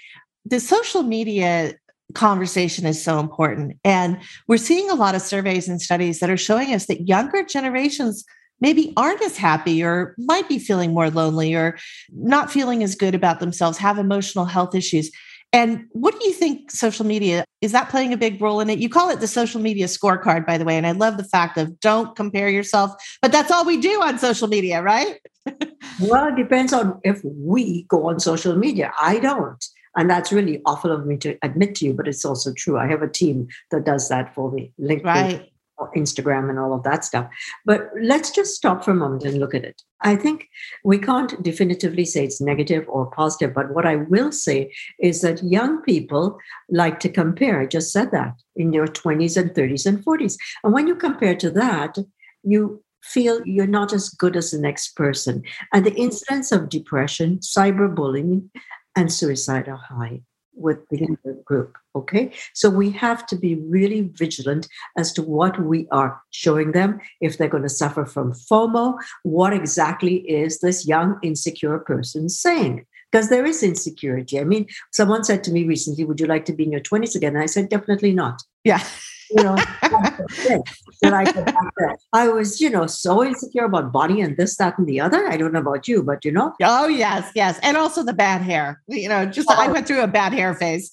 the social media conversation is so important. And we're seeing a lot of surveys and studies that are showing us that younger generations maybe aren't as happy or might be feeling more lonely or not feeling as good about themselves, have emotional health issues. And what do you think social media is that playing a big role in it? You call it the social media scorecard, by the way. And I love the fact of don't compare yourself, but that's all we do on social media, right? well, it depends on if we go on social media. I don't. And that's really awful of me to admit to you, but it's also true. I have a team that does that for me. LinkedIn, right Instagram and all of that stuff. But let's just stop for a moment and look at it. I think we can't definitively say it's negative or positive, but what I will say is that young people like to compare. I just said that in your 20s and 30s and 40s. And when you compare to that, you feel you're not as good as the next person. And the incidence of depression, cyberbullying, and suicide are high with the younger group. Okay. So we have to be really vigilant as to what we are showing them. If they're going to suffer from FOMO, what exactly is this young, insecure person saying? Because there is insecurity. I mean, someone said to me recently, Would you like to be in your 20s again? And I said, Definitely not. Yeah. you know, I, I was, you know, so insecure about body and this, that, and the other. I don't know about you, but you know. Oh yes, yes, and also the bad hair. You know, just oh. I went through a bad hair phase.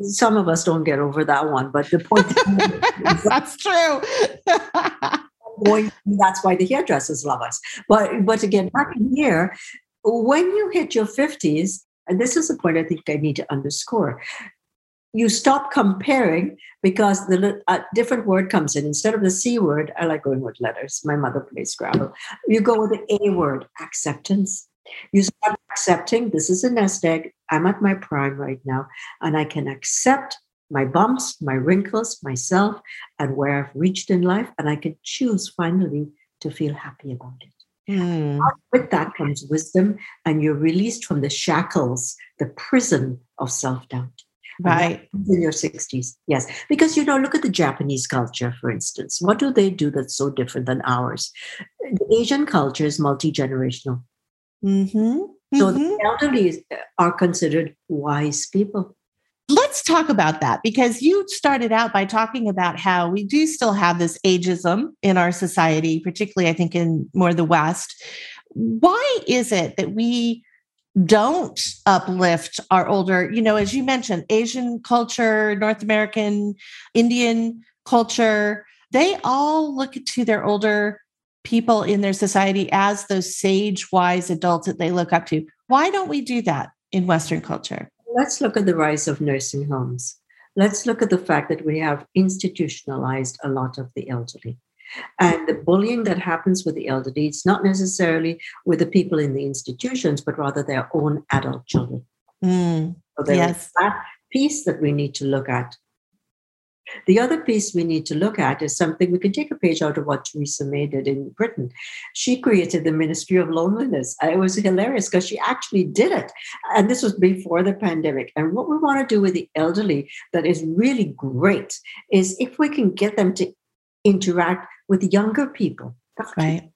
Some of us don't get over that one, but the point that's true. that's why the hairdressers love us. But but again, back in here, when you hit your fifties, and this is the point I think I need to underscore you stop comparing because the different word comes in. Instead of the C word, I like going with letters. My mother plays Scrabble. You go with the A word, acceptance. You start accepting this is a nest egg. I'm at my prime right now, and I can accept my bumps, my wrinkles, myself, and where I've reached in life, and I can choose finally to feel happy about it. Mm. With that comes wisdom, and you're released from the shackles, the prison of self doubt. Right. In your 60s. Yes. Because, you know, look at the Japanese culture, for instance. What do they do that's so different than ours? The Asian culture is multi generational. Mm-hmm. So mm-hmm. the elderly are considered wise people. Let's talk about that because you started out by talking about how we do still have this ageism in our society, particularly, I think, in more the West. Why is it that we don't uplift our older, you know, as you mentioned, Asian culture, North American, Indian culture, they all look to their older people in their society as those sage, wise adults that they look up to. Why don't we do that in Western culture? Let's look at the rise of nursing homes. Let's look at the fact that we have institutionalized a lot of the elderly. And the bullying that happens with the elderly, it's not necessarily with the people in the institutions, but rather their own adult children. Mm, so there yes. is that piece that we need to look at. The other piece we need to look at is something we can take a page out of what Theresa May did in Britain. She created the Ministry of Loneliness. Uh, it was hilarious because she actually did it. And this was before the pandemic. And what we want to do with the elderly that is really great is if we can get them to interact with younger people. Right.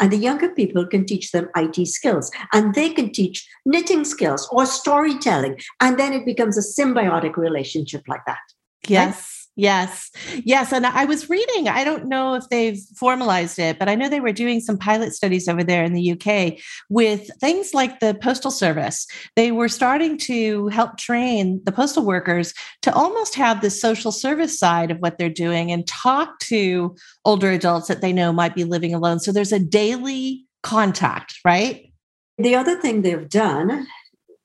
And the younger people can teach them IT skills and they can teach knitting skills or storytelling. And then it becomes a symbiotic relationship like that. Yes. Right? Yes. Yes. And I was reading, I don't know if they've formalized it, but I know they were doing some pilot studies over there in the UK with things like the Postal Service. They were starting to help train the postal workers to almost have the social service side of what they're doing and talk to older adults that they know might be living alone. So there's a daily contact, right? The other thing they've done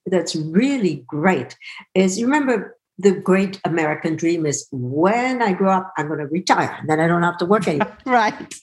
that's really great is you remember the great American dream is when I grow up, I'm going to retire and then I don't have to work anymore. right.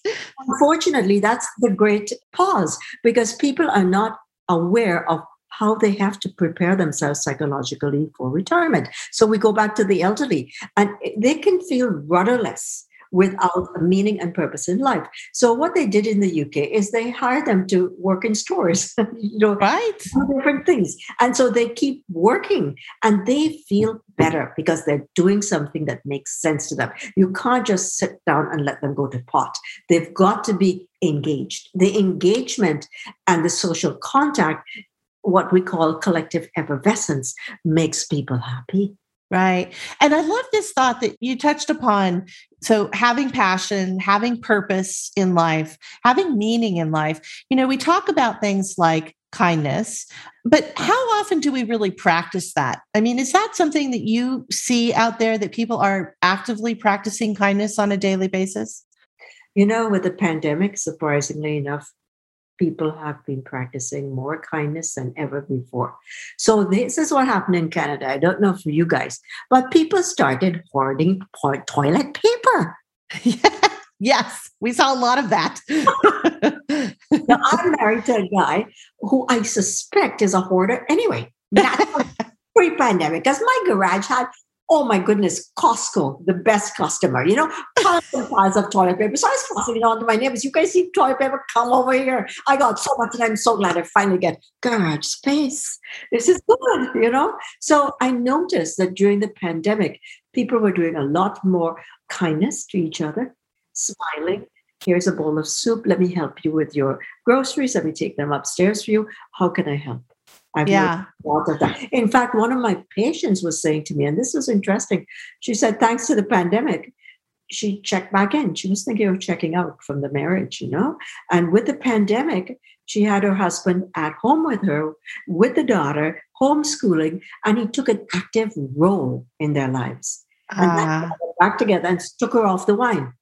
Unfortunately, that's the great pause because people are not aware of how they have to prepare themselves psychologically for retirement. So we go back to the elderly and they can feel rudderless without a meaning and purpose in life. So what they did in the UK is they hired them to work in stores, you know, right, different things, and so they keep working and they feel better because they're doing something that makes sense to them. You can't just sit down and let them go to pot. They've got to be engaged. The engagement and the social contact what we call collective effervescence makes people happy Right. And I love this thought that you touched upon. So, having passion, having purpose in life, having meaning in life. You know, we talk about things like kindness, but how often do we really practice that? I mean, is that something that you see out there that people are actively practicing kindness on a daily basis? You know, with the pandemic, surprisingly enough, people have been practicing more kindness than ever before. So this is what happened in Canada. I don't know for you guys, but people started hoarding toilet paper. yes, we saw a lot of that. now, I'm married to a guy who I suspect is a hoarder anyway. pre-pandemic, because my garage had oh my goodness, Costco, the best customer, you know, piles and piles of toilet paper. So I was passing it on to my neighbors. You guys see toilet paper? Come over here. I got so much, and I'm so glad I finally get garage space. This is good, you know? So I noticed that during the pandemic, people were doing a lot more kindness to each other, smiling. Here's a bowl of soup. Let me help you with your groceries. Let me take them upstairs for you. How can I help? I've yeah. of that. In fact, one of my patients was saying to me, and this was interesting. She said, thanks to the pandemic, she checked back in. She was thinking of checking out from the marriage, you know? And with the pandemic, she had her husband at home with her, with the daughter, homeschooling, and he took an active role in their lives. And uh, back together and took her off the wine.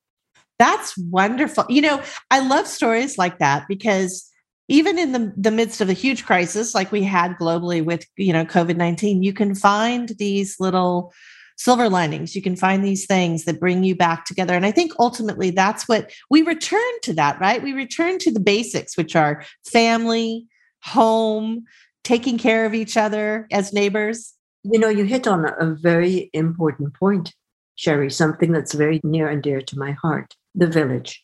That's wonderful. You know, I love stories like that because even in the, the midst of a huge crisis like we had globally with you know covid-19 you can find these little silver linings. You can find these things that bring you back together. And i think ultimately that's what we return to that right? We return to the basics which are family home taking care of each other as neighbors. You know you hit on a very important point Sherri something that's very near and dear to my heart the village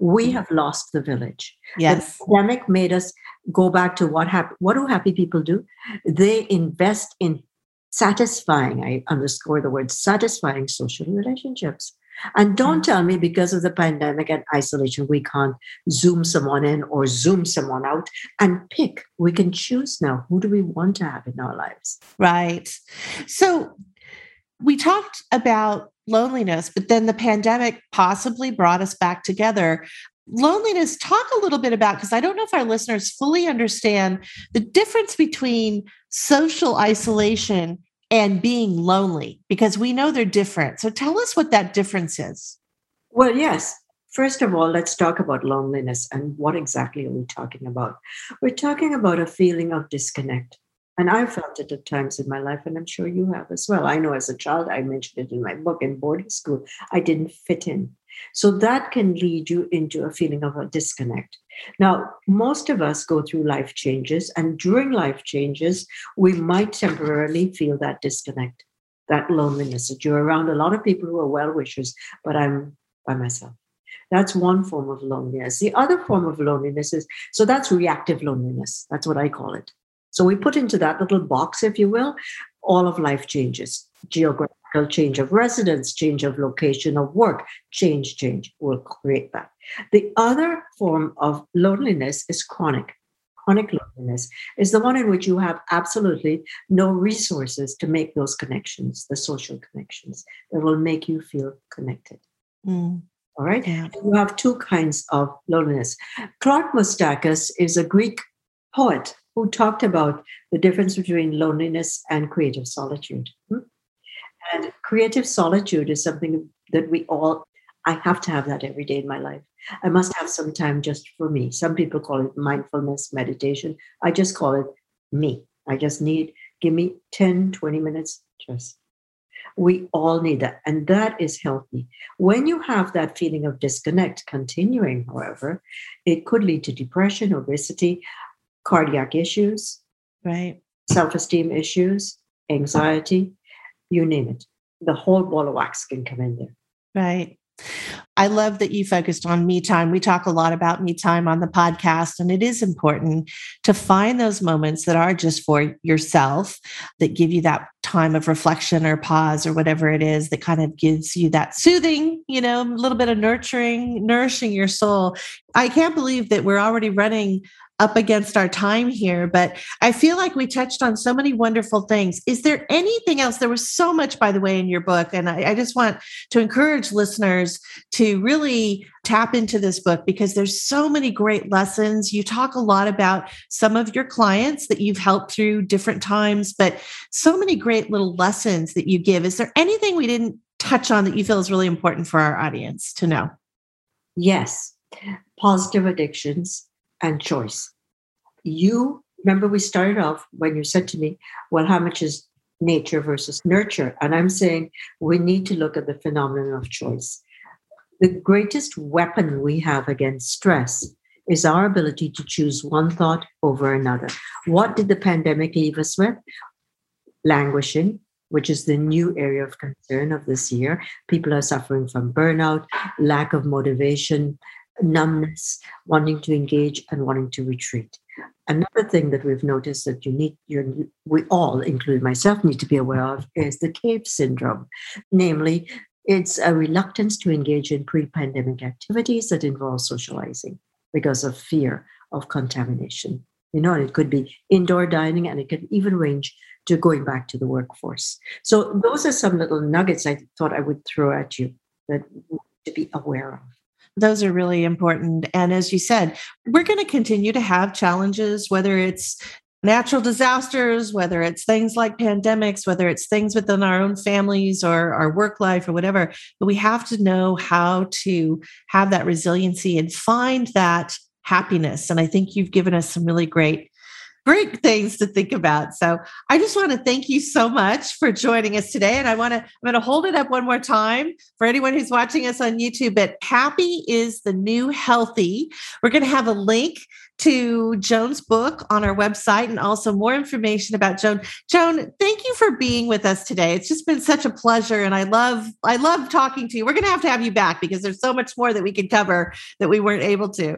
we have lost the village. Yes. The pandemic made us go back to what happy what do happy people do? They invest in satisfying, I underscore the word satisfying social relationships. And don't mm. tell me because of the pandemic and isolation, we can't zoom someone in or zoom someone out and pick. We can choose now who do we want to have in our lives. Right. So we talked about loneliness, but then the pandemic possibly brought us back together. Loneliness, talk a little bit about, because I don't know if our listeners fully understand the difference between social isolation and being lonely, because we know they're different. So tell us what that difference is. Well, yes. First of all, let's talk about loneliness and what exactly are we talking about? We're talking about a feeling of disconnect. And I've felt it at times in my life, and I'm sure you have as well. I know as a child, I mentioned it in my book in boarding school, I didn't fit in. So that can lead you into a feeling of a disconnect. Now, most of us go through life changes, and during life changes, we might temporarily feel that disconnect, that loneliness, that you're around a lot of people who are well wishers, but I'm by myself. That's one form of loneliness. The other form of loneliness is so that's reactive loneliness. That's what I call it. So we put into that little box, if you will, all of life changes geographical change of residence, change of location of work, change, change will create that. The other form of loneliness is chronic. Chronic loneliness is the one in which you have absolutely no resources to make those connections, the social connections that will make you feel connected. Mm. All right. Yeah. You have two kinds of loneliness. Clark Moustakas is a Greek poet who talked about the difference between loneliness and creative solitude. Hmm? And creative solitude is something that we all, I have to have that every day in my life. I must have some time just for me. Some people call it mindfulness, meditation. I just call it me. I just need, give me 10, 20 minutes just. We all need that. And that is healthy. When you have that feeling of disconnect continuing, however, it could lead to depression, obesity, cardiac issues, right? Self esteem issues, anxiety, you name it. The whole ball of wax can come in there. Right. I love that you focused on me time. We talk a lot about me time on the podcast, and it is important to find those moments that are just for yourself, that give you that time of reflection or pause or whatever it is that kind of gives you that soothing, you know, a little bit of nurturing, nourishing your soul. I can't believe that we're already running up against our time here, but I feel like we touched on so many wonderful things. Is there anything else? There was so much, by the way, in your book. And I, I, just want to encourage listeners to really tap into this book because there's so many great lessons. You talk a lot about some of your clients that you've helped through different times, but so many great little lessons that you give. Is there anything we didn't touch on that you feel is really important for our audience to know? Yes. Positive addictions and choice. You remember we started off when you said to me, well, how much is nature versus nurture? And I'm saying we need to look at the phenomenon of choice. the greatest weapon we have against stress is our ability to choose one thought over another. What did the pandemic leave us with? Languishing, which is the new area of concern of this year. People are suffering from burnout, lack of motivation, numbness, wanting to engage, and wanting to retreat. Another thing that we've noticed that you need, you're, we all, including myself, need to be aware of is the cave syndrome. Namely, it's a reluctance to engage in pre pandemic activities that involve socializing because of fear of contamination. You know, it could be indoor dining and it could even range to going back to the workforce. So, those are some little nuggets I thought I would throw at you that to be aware of. Those are really important. And as you said, we're going to continue to have challenges, whether it's natural disasters, whether it's things like pandemics, whether it's things within our own families or our work life or whatever. But we have to know how to have that resiliency and find that happiness. And I think you've given us some really great great things to think about. So I just want to thank you so much for joining us today. And I want to, I'm going to hold it up one more time for anyone who's watching us on YouTube. But happy is the new healthy. We're going to have a link to Joan's book on our website and also more information about Joan. Joan, thank you for being with us today. It's just been such a pleasure and I love I love talking to you. We're going to have to have you back because there's so much more that we could cover that we weren't able to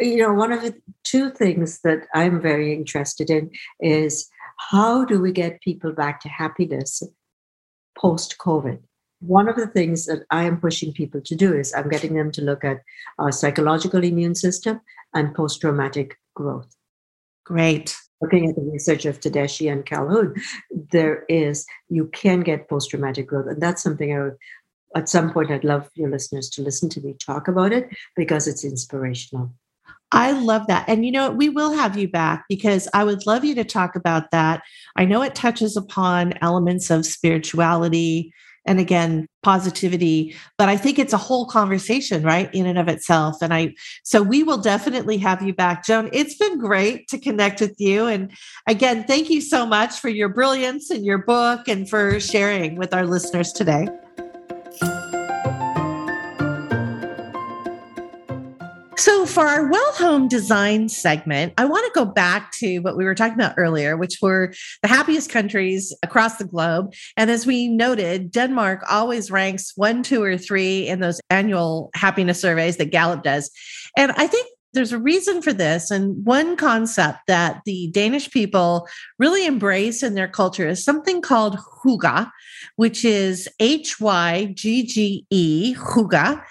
you know, one of the two things that I'm very interested in is how do we get people back to happiness post COVID? One of the things that I am pushing people to do is I'm getting them to look at our psychological immune system and post traumatic growth. Great. Looking at the research of Tedeschi and Calhoun, there is, you can get post traumatic growth. And that's something I would, at some point, I'd love your listeners to listen to me talk about it because it's inspirational. I love that. And you know, we will have you back because I would love you to talk about that. I know it touches upon elements of spirituality and again, positivity, but I think it's a whole conversation, right, in and of itself. And I, so we will definitely have you back, Joan. It's been great to connect with you. And again, thank you so much for your brilliance and your book and for sharing with our listeners today. So, for our well home design segment, I want to go back to what we were talking about earlier, which were the happiest countries across the globe. And as we noted, Denmark always ranks one, two, or three in those annual happiness surveys that Gallup does. And I think there's a reason for this. And one concept that the Danish people really embrace in their culture is something called hygge, which is H Y G G E, hygge.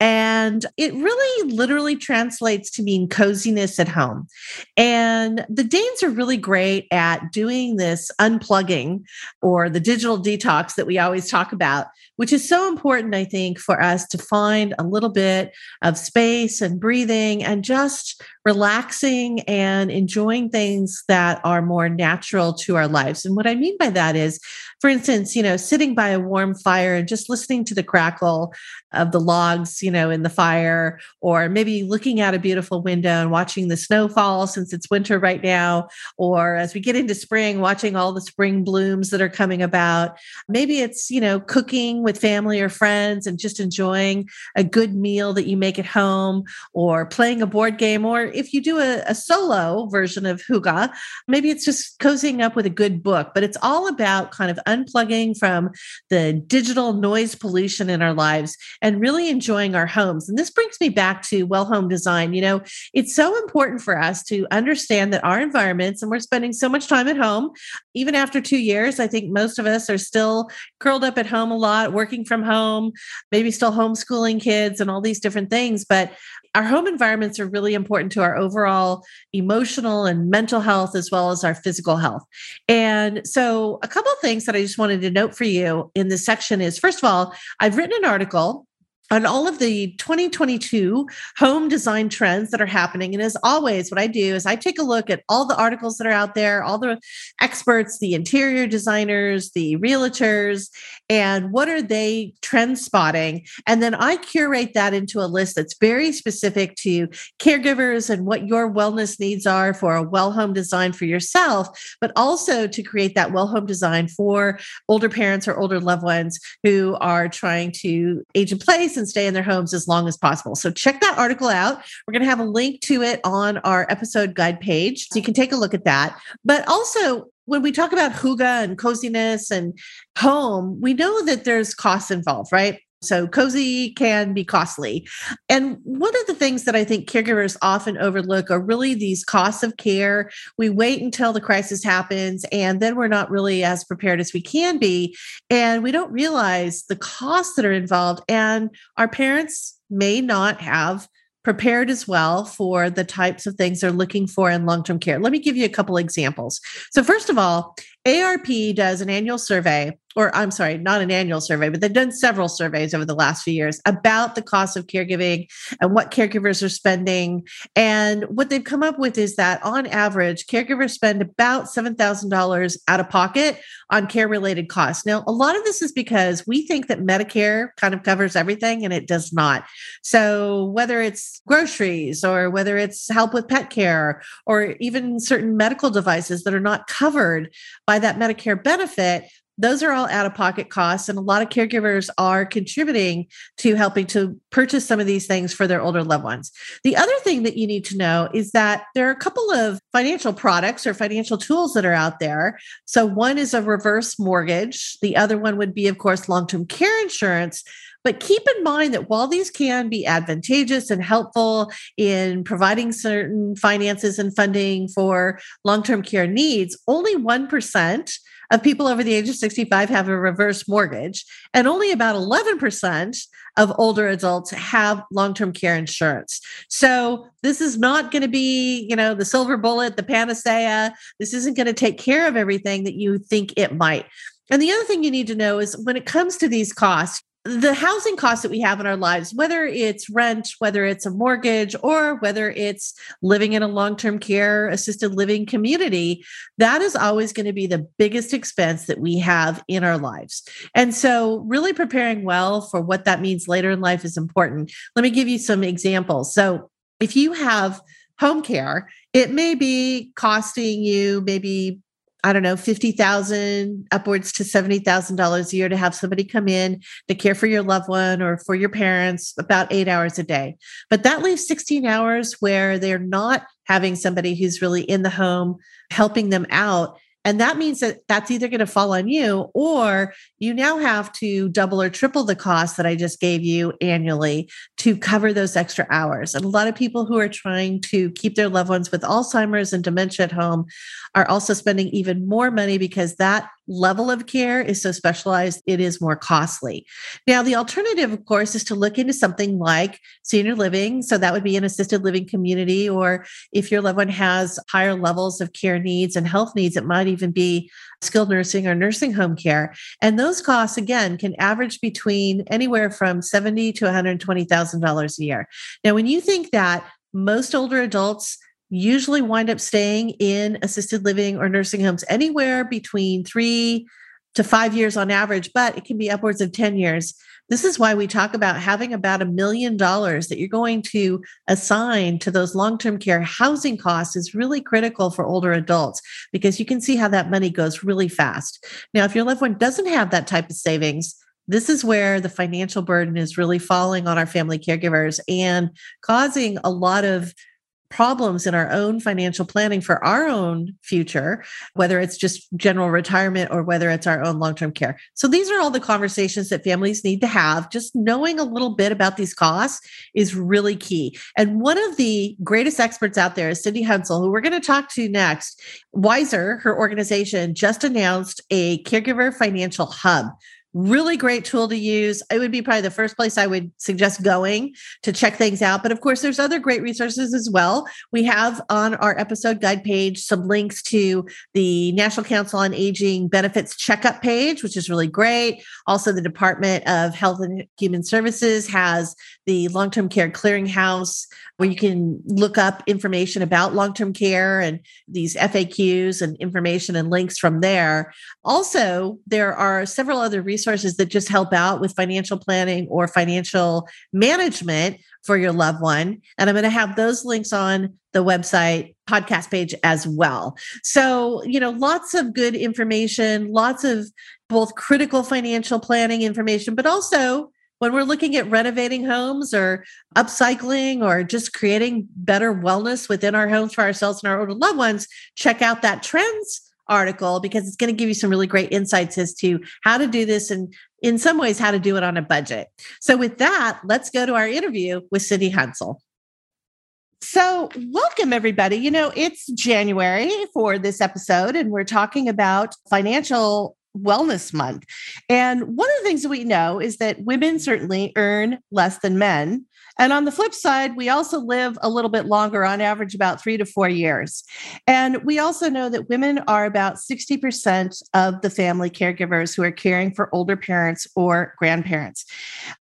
And it really literally translates to mean coziness at home. And the Danes are really great at doing this unplugging or the digital detox that we always talk about, which is so important, I think, for us to find a little bit of space and breathing and just relaxing and enjoying things that are more natural to our lives. And what I mean by that is, for instance, you know, sitting by a warm fire and just listening to the crackle of the logs, you know, in the fire, or maybe looking out a beautiful window and watching the snow fall since it's winter right now, or as we get into spring, watching all the spring blooms that are coming about. Maybe it's, you know, cooking with family or friends and just enjoying a good meal that you make at home, or playing a board game, or if you do a, a solo version of hygge, maybe it's just cozying up with a good book, but it's all about kind of unplugging from the digital noise pollution in our lives and really enjoying our homes. And this brings me back to well home design. You know, it's so important for us to understand that our environments, and we're spending so much time at home, even after two years, I think most of us are still curled up at home a lot, working from home, maybe still homeschooling kids and all these different things. But our home environments are really important to our overall emotional and mental health as well as our physical health. And so a couple of things that I just wanted to note for you in this section is first of all, I've written an article on all of the 2022 home design trends that are happening. And as always, what I do is I take a look at all the articles that are out there, all the experts, the interior designers, the realtors, and what are they trend spotting. And then I curate that into a list that's very specific to caregivers and what your wellness needs are for a well home design for yourself, but also to create that well home design for older parents or older loved ones who are trying to age in place and stay in their homes as long as possible. So check that article out. We're going to have a link to it on our episode guide page. So you can take a look at that. But also, when we talk about hygge and coziness and home, we know that there's costs involved, right? So cozy can be costly. And one of the things that I think caregivers often overlook are really these costs of care. We wait until the crisis happens and then we're not really as prepared as we can be. And we don't realize the costs that are involved. And our parents may not have prepared as well for the types of things they're looking for in long term care. Let me give you a couple examples. So, first of all, AARP does an annual survey or I'm sorry, not an annual survey, but they've done several surveys over the last few years about the cost of caregiving and what caregivers are spending. And what they've come up with is that on average, caregivers spend about $7,000 out of pocket on care related costs. Now, a lot of this is because we think that Medicare kind of covers everything and it does not. So, whether it's groceries or whether it's help with pet care or even certain medical devices that are not covered by that Medicare benefit, those are all out of pocket costs and a lot of caregivers are contributing to helping to purchase some of these things for their older loved ones. The other thing that you need to know is that there are a couple of financial products or financial tools that are out there. So one is a reverse mortgage. The other one would be of course long-term care insurance but keep in mind that while these can be advantageous and helpful in providing certain finances and funding for long term care needs, only 1% of people over the age of 65 have a reverse mortgage, and only about 11% of older adults have long-term care insurance. So this is not going to be, you know, the silver bullet, the panacea. This isn't going to take care of everything that you think it might. And the other thing you need to know is when it comes to these costs, the housing costs that we have in our lives, whether it's rent, whether it's a mortgage, or whether it's living in a long term care assisted living community, that is always going to be the biggest expense that we have in our lives. And so, really preparing well for what that means later in life is important. Let me give you some examples. So, if you have home care, it may be costing you maybe I don't know, 50,000 upwards to $70,000 a year to have somebody come in to care for your loved one or for your parents about eight hours a day. But that leaves 16 hours where they're not having somebody who's really in the home helping them out. And that means that that's either going to fall on you or you now have to double or triple the cost that I just gave you annually to cover those extra hours. And a lot of people who are trying to keep their loved ones with Alzheimer's and dementia at home are also spending even more money because that level of care is so specialized, it is more costly. Now, the alternative, of course, is to look into something like senior living. So that would be an assisted living community, or if your loved one has higher levels of care needs and health needs, it might even be skilled nursing or nursing home care. And those costs, again, can average between anywhere from seventy to $120,000 a year. Now, when you think that most older adults usually wind up staying in assisted living or nursing homes anywhere between three to five years on average, but it can be upwards of 10 years. This is why we talk about having about a million dollars that you're going to assign to those long term care housing costs is really critical for older adults because you can see how that money goes really fast. Now, if your loved one doesn't have that type of savings, this is where the financial burden is really falling on our family caregivers and causing a lot of problems in our own financial planning for our own future, whether it's just general retirement or whether it's our own long term care. So, these are all the conversations that families need to have. Just knowing a little bit about these costs is really key. And one of the greatest experts out there is Cindy Hounsell, who we're going to talk to next. Wiser, her organization, just announced a caregiver financial hub really great tool to use. It would be probably the first place I would suggest going to check things out. But of course, there's other great resources as well. We have on our episode guide page some links to the National Council on Aging benefits checkup page, which is really great. Also, the Department of Health and Human Services has the long term care clearinghouse where you can look up information about long term care and these FAQs and information and links from there. Also, there are several other resources that just help out with financial planning or financial management for your loved one. And I'm going to have those links on the website podcast page as well. So, you know, lots of good information, lots of both critical financial planning information, but also when we're looking at renovating homes or upcycling or just creating better wellness within our homes for ourselves and our older loved ones, check out that trends article because it's going to give you some really great insights as to how to do this and in some ways how to do it on a budget. So with that, let's go to our interview with Cindy Hounsell. So, welcome everybody. You know, it's January for this episode, and we're talking about financial wellness month. And one of the things that we know is that women certainly earn less than men. And on the flip side, we also live a little bit longer, on average, about three to four years. And we also know that women are about 60% of the family caregivers who are caring for older parents or grandparents.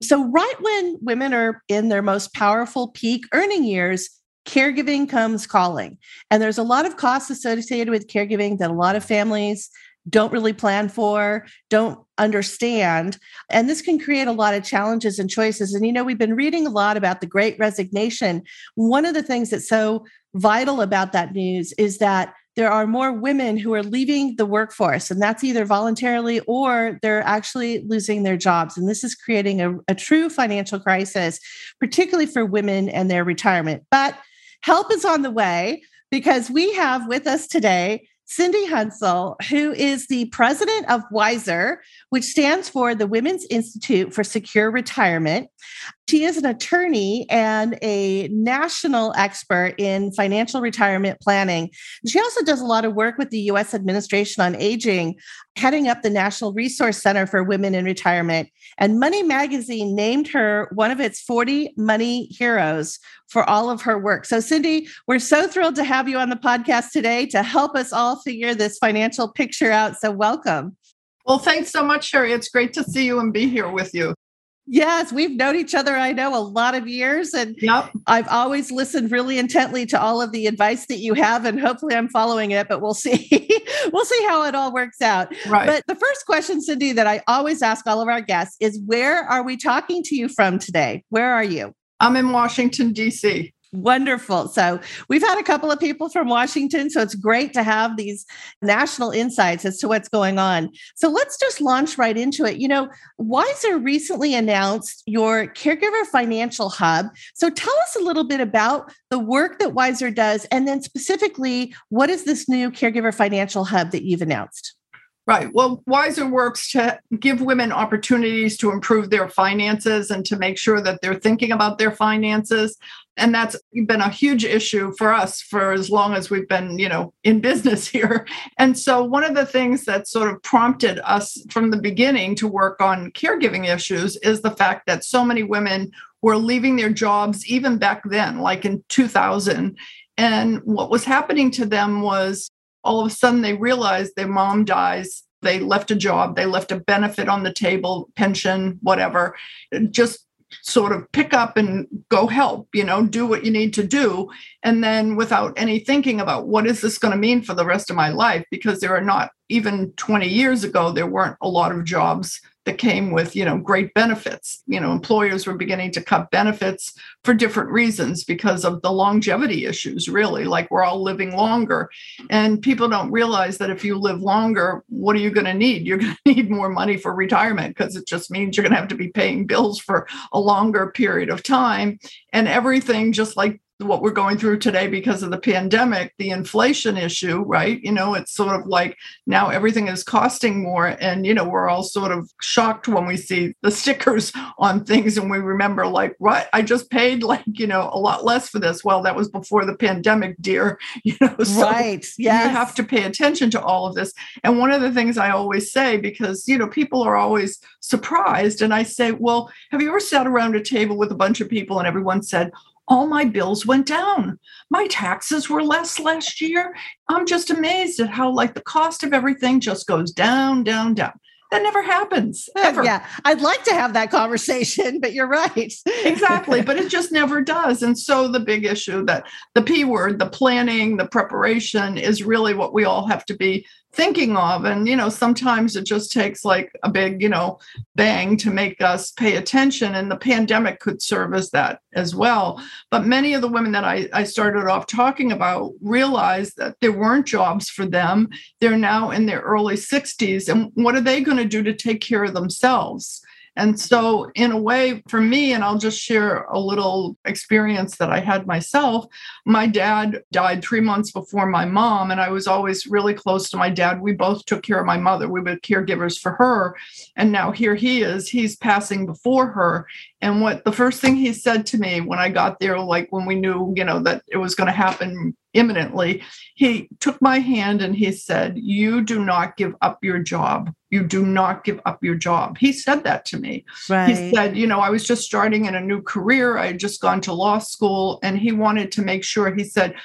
So, right when women are in their most powerful peak earning years, caregiving comes calling. And there's a lot of costs associated with caregiving that a lot of families don't really plan for, don't understand. And this can create a lot of challenges and choices. And, you know, we've been reading a lot about the great resignation. One of the things that's so vital about that news is that there are more women who are leaving the workforce, and that's either voluntarily or they're actually losing their jobs. And this is creating a, a true financial crisis, particularly for women and their retirement. But help is on the way because we have with us today Cindy Hounsell, who is the president of WISER, which stands for the Women's Institute for Secure Retirement. She is an attorney and a national expert in financial retirement planning. She also does a lot of work with the U.S. Administration on Aging, heading up the National Resource Center for Women in Retirement. And Money Magazine named her one of its 40 money heroes for all of her work. So, Cindy, we're so thrilled to have you on the podcast today to help us all figure this financial picture out. So, welcome. Well, thanks so much, Sherri. It's great to see you and be here with you. Yes, we've known each other, I know, a lot of years. And yep. I've always listened really intently to all of the advice that you have, and hopefully I'm following it, but we'll see. we'll see how it all works out. Right. But the first question, Cindy, that I always ask all of our guests is where are we talking to you from today? Where are you? I'm in Washington, D.C. Wonderful. So we've had a couple of people from Washington. So it's great to have these national insights as to what's going on. So let's just launch right into it. You know, WISER recently announced your Caregiver Financial Hub. So tell us a little bit about the work that WISER does, and then specifically, what is this new Caregiver Financial Hub that you've announced? Right. Well, WISER works to give women opportunities to improve their finances and to make sure that they're thinking about their finances. And that's been a huge issue for us for as long as we've been, you know, in business here. And so one of the things that sort of prompted us from the beginning to work on caregiving issues is the fact that so many women were leaving their jobs even back then, like in 2000. And what was happening to them was all of a sudden they realized their mom dies they left a job they left a benefit on the table pension whatever just sort of pick up and go help you know do what you need to do. And then without any thinking about what is this going to mean for the rest of my life because there are not even 20 years ago there weren't a lot of jobs that came with you know great benefits. You know employers were beginning to cut benefits for different reasons because of the longevity issues really like we're all living longer. And people don't realize that if you live longer what are you going to need? You're going to need more money for retirement because it just means you're going to have to be paying bills for a longer period of time. And everything just like what we're going through today because of the pandemic, the inflation issue, right? You know, it's sort of like now everything is costing more. And, you know, we're all sort of shocked when we see the stickers on things and we remember, like, what? I just paid like, you know, a lot less for this. Well, that was before the pandemic, dear. You know, so right. Yes. you have to pay attention to all of this. And one of the things I always say, because, you know, people are always surprised. And I say, well, have you ever sat around a table with a bunch of people and everyone said, all my bills went down. My taxes were less last year. I'm just amazed at how, like, the cost of everything just goes down, down, down. That never happens ever. Yeah, I'd like to have that conversation, but you're right. exactly, but it just never does. And so the big issue that the P word, the planning, the preparation is really what we all have to be thinking of. And you know sometimes it just takes like a big you know bang to make us pay attention. And the pandemic could serve as that as well. But many of the women that I, I started off talking about realized that there weren't jobs for them. They're now in their early 60s and what are they going to do to take care of themselves And so, in a way, for me, and I'll just share a little experience that I had myself. My dad died three months before my mom, and I was always really close to my dad. We both took care of my mother, we were caregivers for her. And now here he is, he's passing before her. And what the first thing he said to me when I got there, like when we knew, you know, that it was going to happen imminently, he took my hand and he said, You do not give up your job. You do not give up your job. He said that to me. Right. He said, You know, I was just starting in a new career. I had just gone to law school, and he wanted to make sure, he said,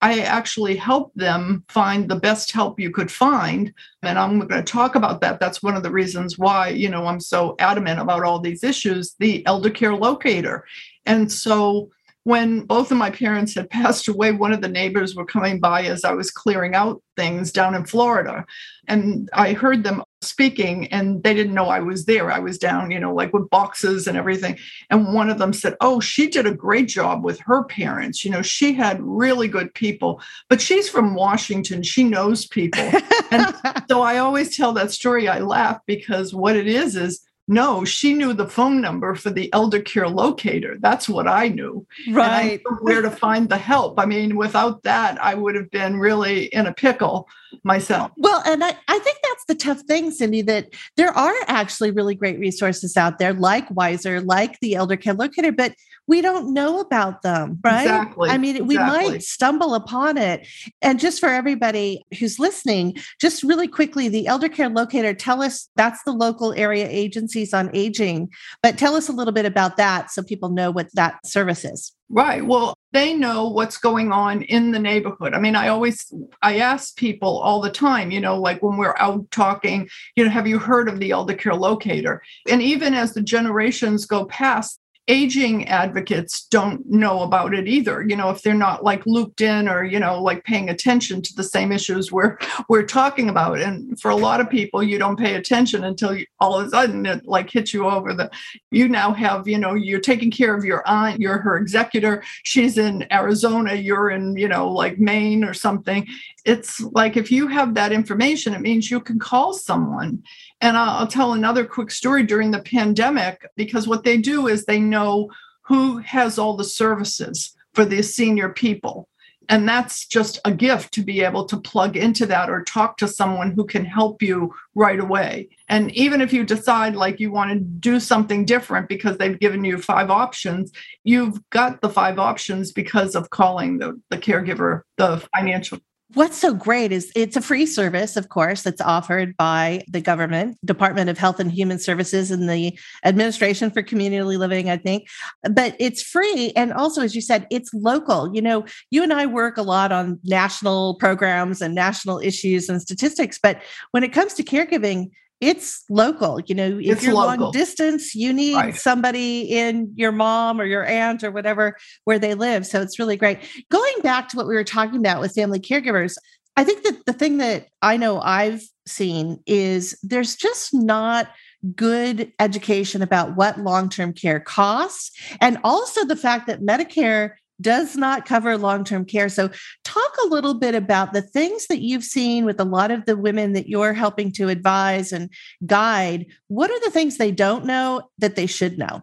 I actually helped them find the best help you could find. And I'm going to talk about that. That's one of the reasons why, you know, I'm so adamant about all these issues, the elder care locator. And so when both of my parents had passed away, one of the neighbors were coming by as I was clearing out things down in Florida. And I heard them speaking, and they didn't know I was there. I was down, you know, like with boxes and everything. And one of them said, Oh, she did a great job with her parents. You know, she had really good people, but she's from Washington. She knows people. and so I always tell that story. I laugh because what it is is no, she knew the phone number for the elder care locator. That's what I knew. Right. where to find the help. I mean, without that, I would have been really in a pickle myself. Well, and I, I think that's the tough thing, Cindy, that there are actually really great resources out there like Wiser, like the Elder Care Locator, but we don't know about them, right? Exactly. I mean, exactly. we might stumble upon it. And just for everybody who's listening, just really quickly, the Elder Care Locator, tell us that's the local area agencies on aging, but tell us a little bit about that so people know what that service is. Right. Well, they know what's going on in the neighborhood. I mean, I always I ask people all the time, you know, like when we're out talking, you know, have you heard of the elder care locator? And even as the generations go past, aging advocates don't know about it either you know if they're not like looped in or you know like paying attention to the same issues we're we're talking about. And for a lot of people you don't pay attention until you, all of a sudden it like hits you over the you now have you know you're taking care of your aunt you're her executor she's in arizona you're in you know like maine or something it's like if you have that information it means you can call someone and I'll, tell another quick story during the pandemic because what they do is they know who has all the services for the senior people. And that's just a gift to be able to plug into that or talk to someone who can help you right away. And even if you decide like you want to do something different because they've given you five options, you've got the five options because of calling the, the caregiver, the financial What's so great is it's a free service, of course, that's offered by the government, Department of Health and Human Services, and the Administration for Community Living, I think. But it's free. And also, as you said, it's local. You know, you and I work a lot on national programs and national issues and statistics. But when it comes to caregiving, it's local. You know, if it's you're local. long distance, you need Right. somebody in your mom or your aunt or whatever where they live. So it's really great. Going back to what we were talking about with family caregivers, I think that the thing that I know I've seen is there's just not good education about what long term care costs, and also the fact that Medicare does not cover long term care. So, talk a little bit about the things that you've seen with a lot of the women that you're helping to advise and guide. What are the things they don't know that they should know?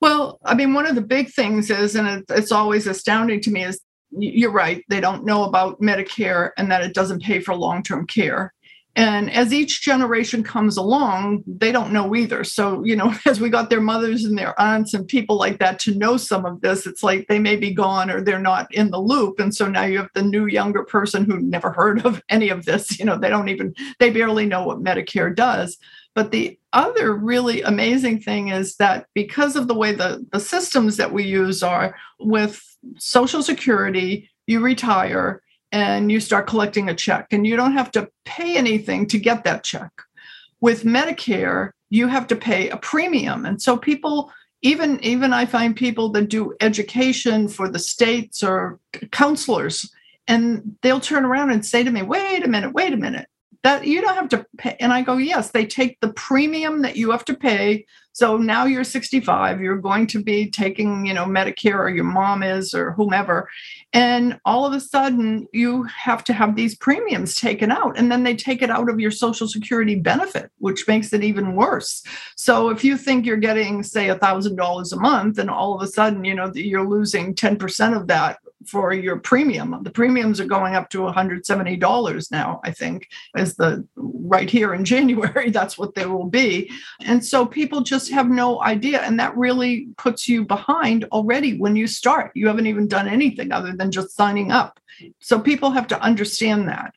Well, I mean, one of the big things is, and it's always astounding to me, is you're right, they don't know about Medicare and that it doesn't pay for long term care. And as each generation comes along, they don't know either. So, you know, as we got their mothers and their aunts and people like that to know some of this, it's like they may be gone or they're not in the loop. And so now you have the new younger person who never heard of any of this. You know, they don't even, they barely know what Medicare does. But the other really amazing thing is that because of the way the, the systems that we use are with Social Security, you retire and you start collecting a check, and you don't have to pay anything to get that check. With Medicare, you have to pay a premium. And so people, even even I find people that do education for the states or counselors, and they'll turn around and say to me, wait a minute, wait a minute that you don't have to pay. And I go, yes, they take the premium that you have to pay. So now you're 65, you're going to be taking, you know, Medicare or your mom is or whomever. And all of a sudden you have to have these premiums taken out. And then they take it out of your social security benefit, which makes it even worse. So if you think you're getting, say, a thousand dollars a month, and all of a sudden, you know, you're losing 10% of that for your premium. The premiums are going up to $170 now, I think, as the right here in January. That's what they will be. And so people just have no idea. And that really puts you behind already when you start. You haven't even done anything other than just signing up. So people have to understand that.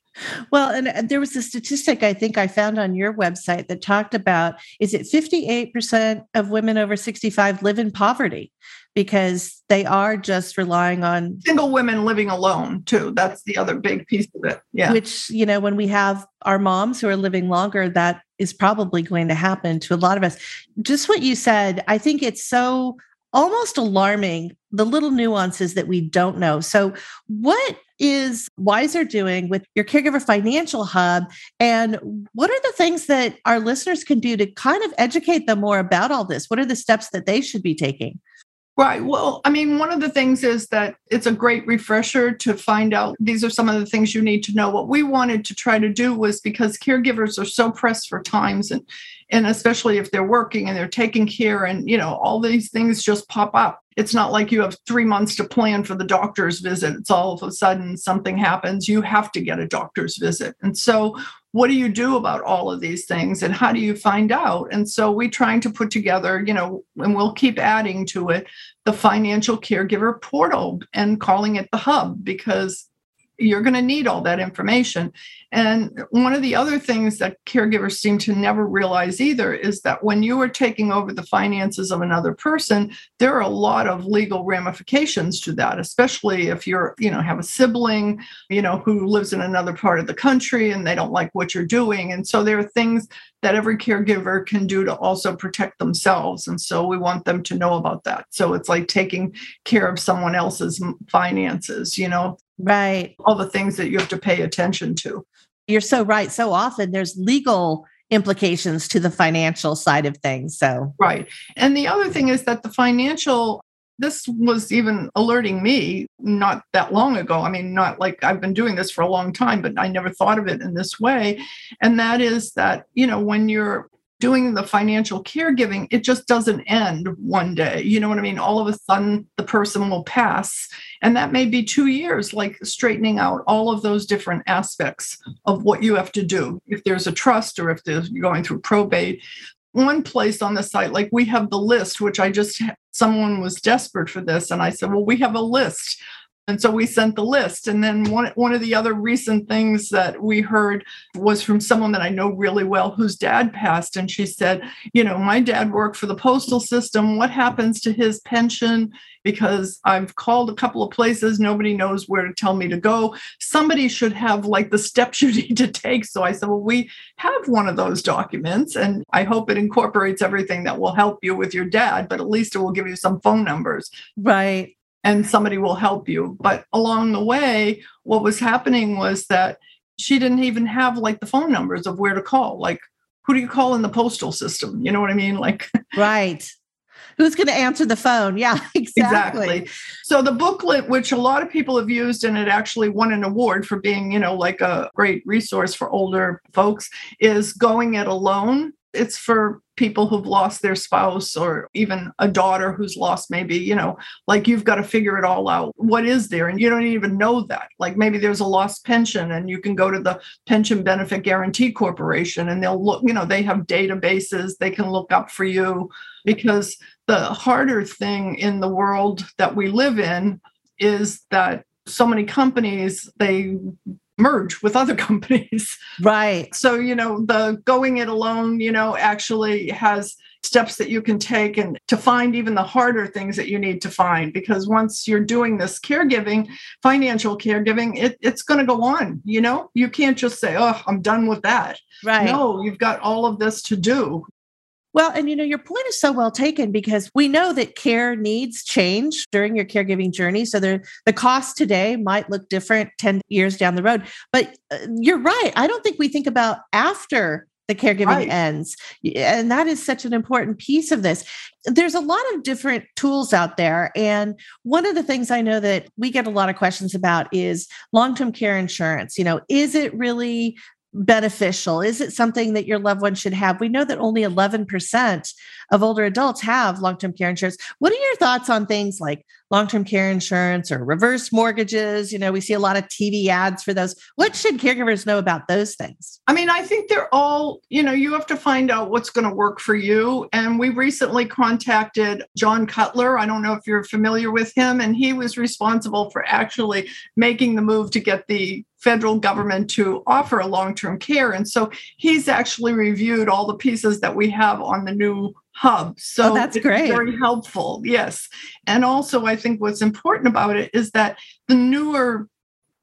Well, and uh, there was a statistic I think I found on your website that talked about is it 58% of women over 65 live in poverty because they are just relying on single women living alone too. That's the other big piece of it. Yeah. Which, you know, when we have our moms who are living longer, that is probably going to happen to a lot of us. Just what you said, I think it's so almost alarming the little nuances that we don't know. So, what is Wiser doing with your caregiver financial hub? And what are the things that our listeners can do to kind of educate them more about all this? What are the steps that they should be taking? Right. Well, I mean, one of the things is that it's a great refresher to find out these are some of the things you need to know. What we wanted to try to do was because caregivers are so pressed for times and and especially if they're working and they're taking care and you know all these things just pop up it's not like you have three months to plan for the doctor's visit it's all of a sudden something happens you have to get a doctor's visit and so what do you do about all of these things and how do you find out? And so we're trying to put together you know and we'll keep adding to it the financial caregiver portal and calling it the hub because you're going to need all that information. And one of the other things that caregivers seem to never realize either is that when you are taking over the finances of another person, there are a lot of legal ramifications to that, especially if you're, you know, have a sibling, you know, who lives in another part of the country and they don't like what you're doing. And so there are things that every caregiver can do to also protect themselves. And so we want them to know about that. So it's like taking care of someone else's finances, you know, Right. All the things that you have to pay attention to. You're so right. So often there's legal implications to the financial side of things. So, right. And the other thing is that the financial, this was even alerting me not that long ago. I mean, not like I've been doing this for a long time, but I never thought of it in this way. And that is that, you know, when you're doing the financial caregiving, it just doesn't end one day. You know what I mean? All of a sudden, the person will pass. And that may be two years, like straightening out all of those different aspects of what you have to do. If there's a trust or if there's, going through probate. One place on the site, like we have the list, which I just, someone was desperate for this. And I said, well, we have a list and so we sent the list. And then one, one of the other recent things that we heard was from someone that I know really well whose dad passed. And she said, You know, my dad worked for the postal system. What happens to his pension? Because I've called a couple of places, nobody knows where to tell me to go. Somebody should have like the steps you need to take. So I said, Well, we have one of those documents, and I hope it incorporates everything that will help you with your dad, but at least it will give you some phone numbers. Right and somebody will help you. But along the way, what was happening was that she didn't even have like the phone numbers of where to call. Like, who do you call in the postal system? You know what I mean? Like, right. Who's going to answer the phone? Yeah, exactly. exactly. So the booklet, which a lot of people have used, and it actually won an award for being, you know, like a great resource for older folks, is Going It Alone it's for people who've lost their spouse or even a daughter who's lost maybe you know like you've got to figure it all out. What is there? And you don't even know that. Like maybe there's a lost pension and you can go to the pension benefit guarantee corporation and they'll look you know they have databases they can look up for you. Because the harder thing in the world that we live in is that so many companies they merge with other companies. Right. So, you know, the going it alone, you know, actually has steps that you can take and to find even the harder things that you need to find because once you're doing this caregiving financial caregiving it, it's going to go on you know you can't just say oh i'm done with that right no you've got all of this to do Well, and you know, your point is so well taken because we know that care needs change during your caregiving journey. So the cost today might look different 10 years down the road. But uh, you're right. I don't think we think about after the caregiving right. ends. And that is such an important piece of this. There's a lot of different tools out there. And one of the things I know that we get a lot of questions about is long term care insurance. You know, is it really beneficial? Is it something that your loved one should have? We know that only 11% of older adults have long term care insurance. What are your thoughts on things like long term care insurance or reverse mortgages? You know, we see a lot of TV ads for those. What should caregivers know about those things? I mean, I think they're all, you know, you have to find out what's going to work for you. And we recently contacted John Cutler. I don't know if you're familiar with him, and he was responsible for actually making the move to get the federal government to offer a long-term care and so he's actually reviewed all the pieces that we have on the new hub. So oh, that's great. very helpful yes. And also i think what's important about it is that the newer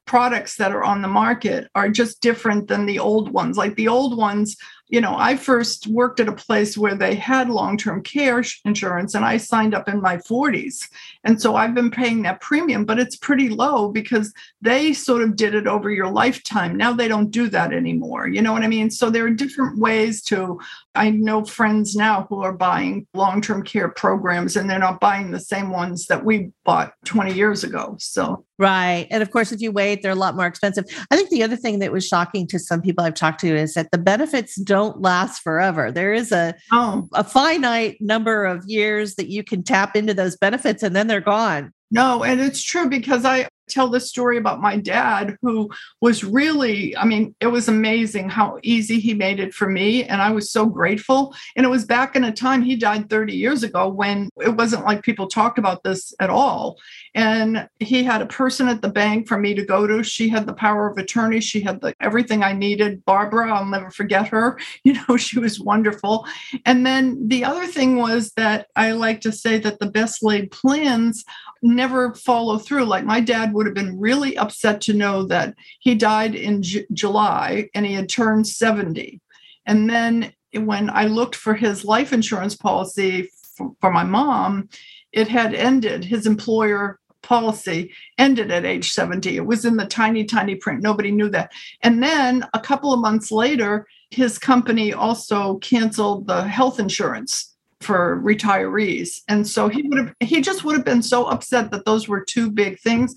products that are on the market are just different than the old ones. Like the old ones you know, I first worked at a place where they had long term care insurance and I signed up in my 40s. And so I've been paying that premium, but it's pretty low because they sort of did it over your lifetime. Now they don't do that anymore. You know what I mean? So there are different ways to, I know friends now who are buying long term care programs and they're not buying the same ones that we bought 20 years ago. So, right. And of course, if you wait, they're a lot more expensive. I think the other thing that was shocking to some people I've talked to is that the benefits don't don't last forever. There is a oh. a finite number of years that you can tap into those benefits and then they're gone. No, and it's true because I tell this story about my dad who was really i mean it was amazing how easy he made it for me and i was so grateful. And it was back in a time he died 30 years ago when it wasn't like people talked about this at all. And he had a person at the bank for me to go to. She had the power of attorney. She had the everything i needed. Barbara i'll never forget her. You know she was wonderful. And then the other thing was that i like to say that the best laid plans never follow through. Like my dad would have been really upset to know that he died in J- July and he had turned 70. And then when I looked for his life insurance policy for, for my mom, it had ended. His employer policy ended at age 70. It was in the tiny, tiny print. Nobody knew that. And then a couple of months later, his company also canceled the health insurance for retirees. And so he would have he just would have been so upset that those were two big things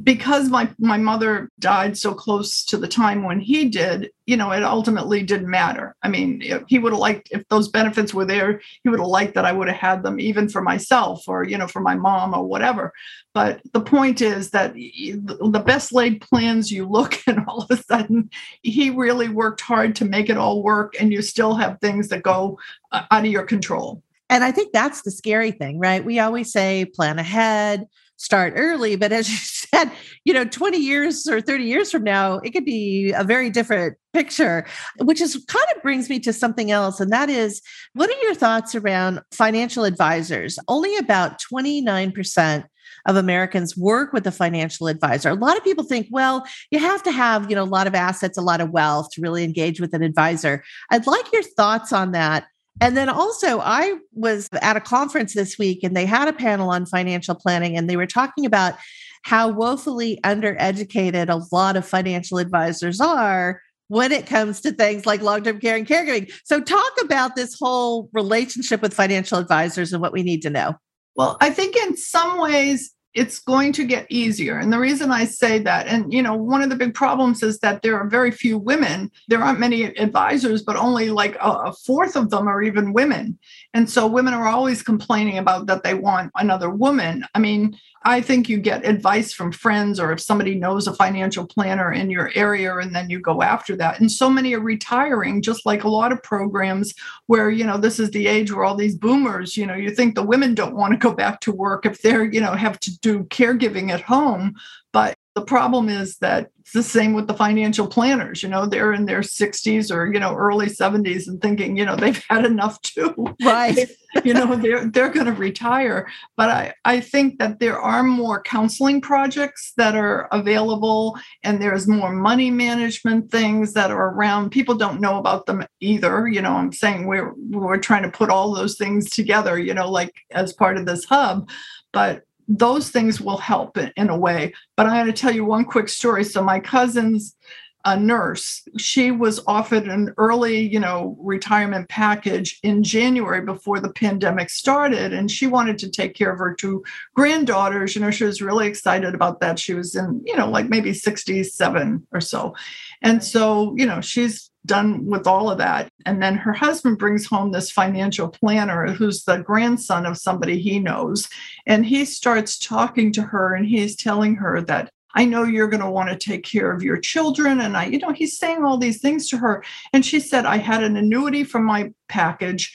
because my my mother died so close to the time when he did you know it ultimately didn't matter. I mean he would have liked if those benefits were there he would have liked that i would have had them even for myself or you know for my mom or whatever. But the point is that the best laid plans you look and all of a sudden he really worked hard to make it all work and you still have things that go uh, out of your control. And i think that's the scary thing right? We always say plan ahead start early. But as you said, you know, 20 years or 30 years from now, it could be a very different picture, which is kind of brings me to something else. And that is what are your thoughts around financial advisors? Only about 29% of Americans work with a financial advisor. A lot of people think, well, you have to have, you know, a lot of assets, a lot of wealth to really engage with an advisor. I'd like your thoughts on that and then also, I was at a conference this week and they had a panel on financial planning and they were talking about how woefully undereducated a lot of financial advisors are when it comes to things like long term care and caregiving. So, talk about this whole relationship with financial advisors and what we need to know. Well, I think in some ways, it's going to get easier. And the reason I say that, and you know, one of the big problems is that there are very few women. There aren't many advisors, but only like a, fourth of them are even women. And so women are always complaining about that they want another woman. I mean, I think you get advice from friends or if somebody knows a financial planner in your area and then you go after that. And so many are retiring, just like a lot of programs where, you know, this is the age where all these boomers, you know, you think the women don't want to go back to work if they're, you know, have to do caregiving at home. But The problem is that it's the same with the financial planners. You know, they're in their 60s or, you know, early 70s and thinking, you know, they've had enough too. Right. you know, they're they're going to retire. But I, I think that there are more counseling projects that are available and there's more money management things that are around. People don't know about them either. You know, I'm saying we're we're trying to put all those things together, you know, like as part of this hub. But those things will help in, in a way. But I'm going to tell you one quick story. So my cousin's a nurse. She was offered an early, you know, retirement package in January before the pandemic started, and she wanted to take care of her two granddaughters. You know, she was really excited about that. She was in, you know, like maybe 67 or so. And so, you know, she's done with all of that. And then her husband brings home this financial planner who's the grandson of somebody he knows. And he starts talking to her and he's telling her that I know you're going to want to take care of your children. And I, you know, he's saying all these things to her. And she said, I had an annuity from my package.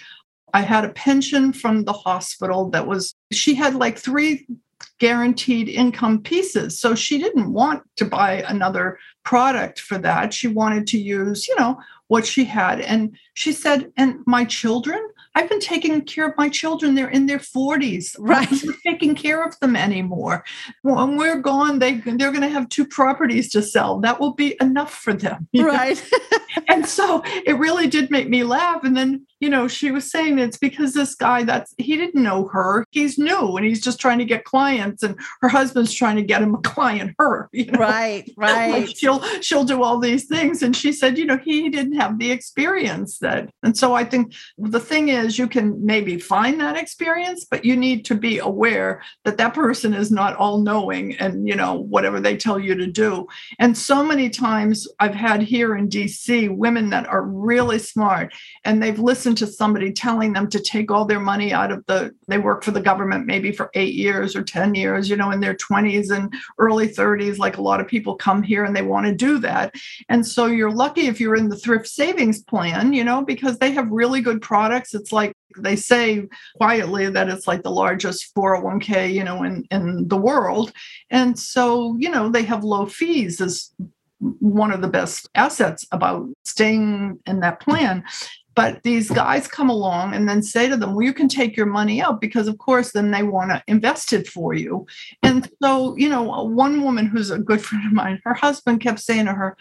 I had a pension from the hospital that was, she had like three guaranteed income pieces. So she didn't want to buy another product for that. She wanted to use, you know, what she had. And she said, and my children, I've been taking care of my children. They're in their 40s. Right. I'm taking care of them anymore. When we're gone, they, they're going to have two properties to sell. That will be enough for them. Right. and so it really did make me laugh. And then, you know, she was saying it's because this guy that's, he didn't know her. He's new and he's just trying to get clients. And her husband's trying to get him a client, her. You know? Right. Right. Like she'll, she'll do all these things. And she said, you know, he didn't have the experience that. And so I think the thing is, is you can maybe find that experience, but you need to be aware that that person is not all knowing and, you know, whatever they tell you to do. And so many times I've had here in DC women that are really smart and they've listened to somebody telling them to take all their money out of the, they work for the government maybe for eight years or 10 years, you know, in their 20s and early 30s. Like a lot of people come here and they want to do that. And so you're lucky if you're in the thrift savings plan, you know, because they have really good products. It's they say quietly that it's like the largest 401k, you know, in, in the world. And so, you know, they have low fees as one of the best assets about staying in that plan. But these guys come along and then say to them, well, you can take your money out because, of course, then they want to invest it for you. And so, you know, one woman who's a good friend of mine, her husband kept saying to her,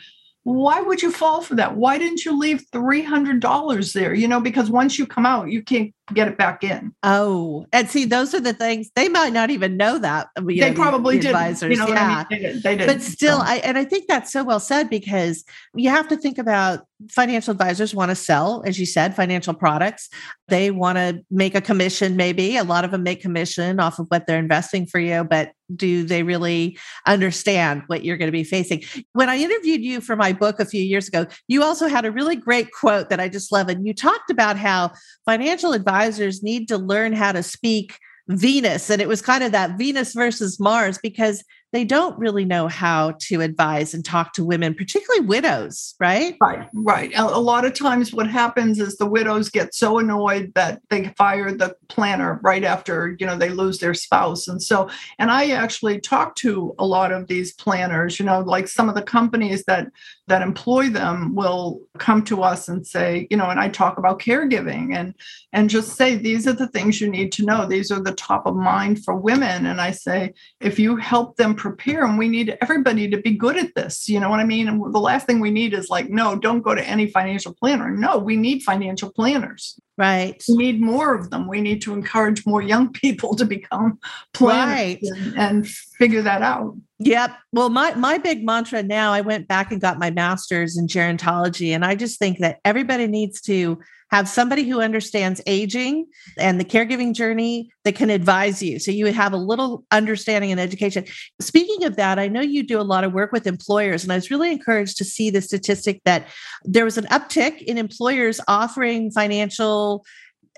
why would you fall for that? Why didn't you leave $300 there? You know, because once you come out, you can't get it back in. Oh, and see, those are the things they might not even know that. Uh, you they know, probably the, the advisors, You know yeah. I mean? they, did, they did. But still, so. I and I think that's so well said because you have to think about financial advisors want to sell, as you said, financial products. They want to make a commission, maybe. A lot of them make commission off of what they're investing for you, but do they really understand what you're going to be facing? When I interviewed you for my book a few years ago, you also had a really great quote that I just love. And you talked about how financial advisors need to learn how to speak Venus. And it was kind of that Venus versus Mars because they don't really know how to advise and talk to women, particularly widows, right? Right, right. A, lot of times, what happens is the widows get so annoyed that they fire the planner right after you know they lose their spouse, and so. And I actually talk to a lot of these planners. You know, like some of the companies that that employ them will come to us and say, you know, and I talk about caregiving and and just say these are the things you need to know. These are the top of mind for women, and I say if you help them prepare and we need everybody to be good at this you know what i mean? And the last thing we need is like no don't go to any financial planner. No we need financial planners. Right. We need more of them. We need to encourage more young people to become planners right. and, and figure that out Yep. Well, my my big mantra now, I went back and got my master's in gerontology, and I just think that everybody needs to have somebody who understands aging and the caregiving journey that can advise you. So you would have a little understanding and education. Speaking of that, I know you do a lot of work with employers, and I was really encouraged to see the statistic that there was an uptick in employers offering financial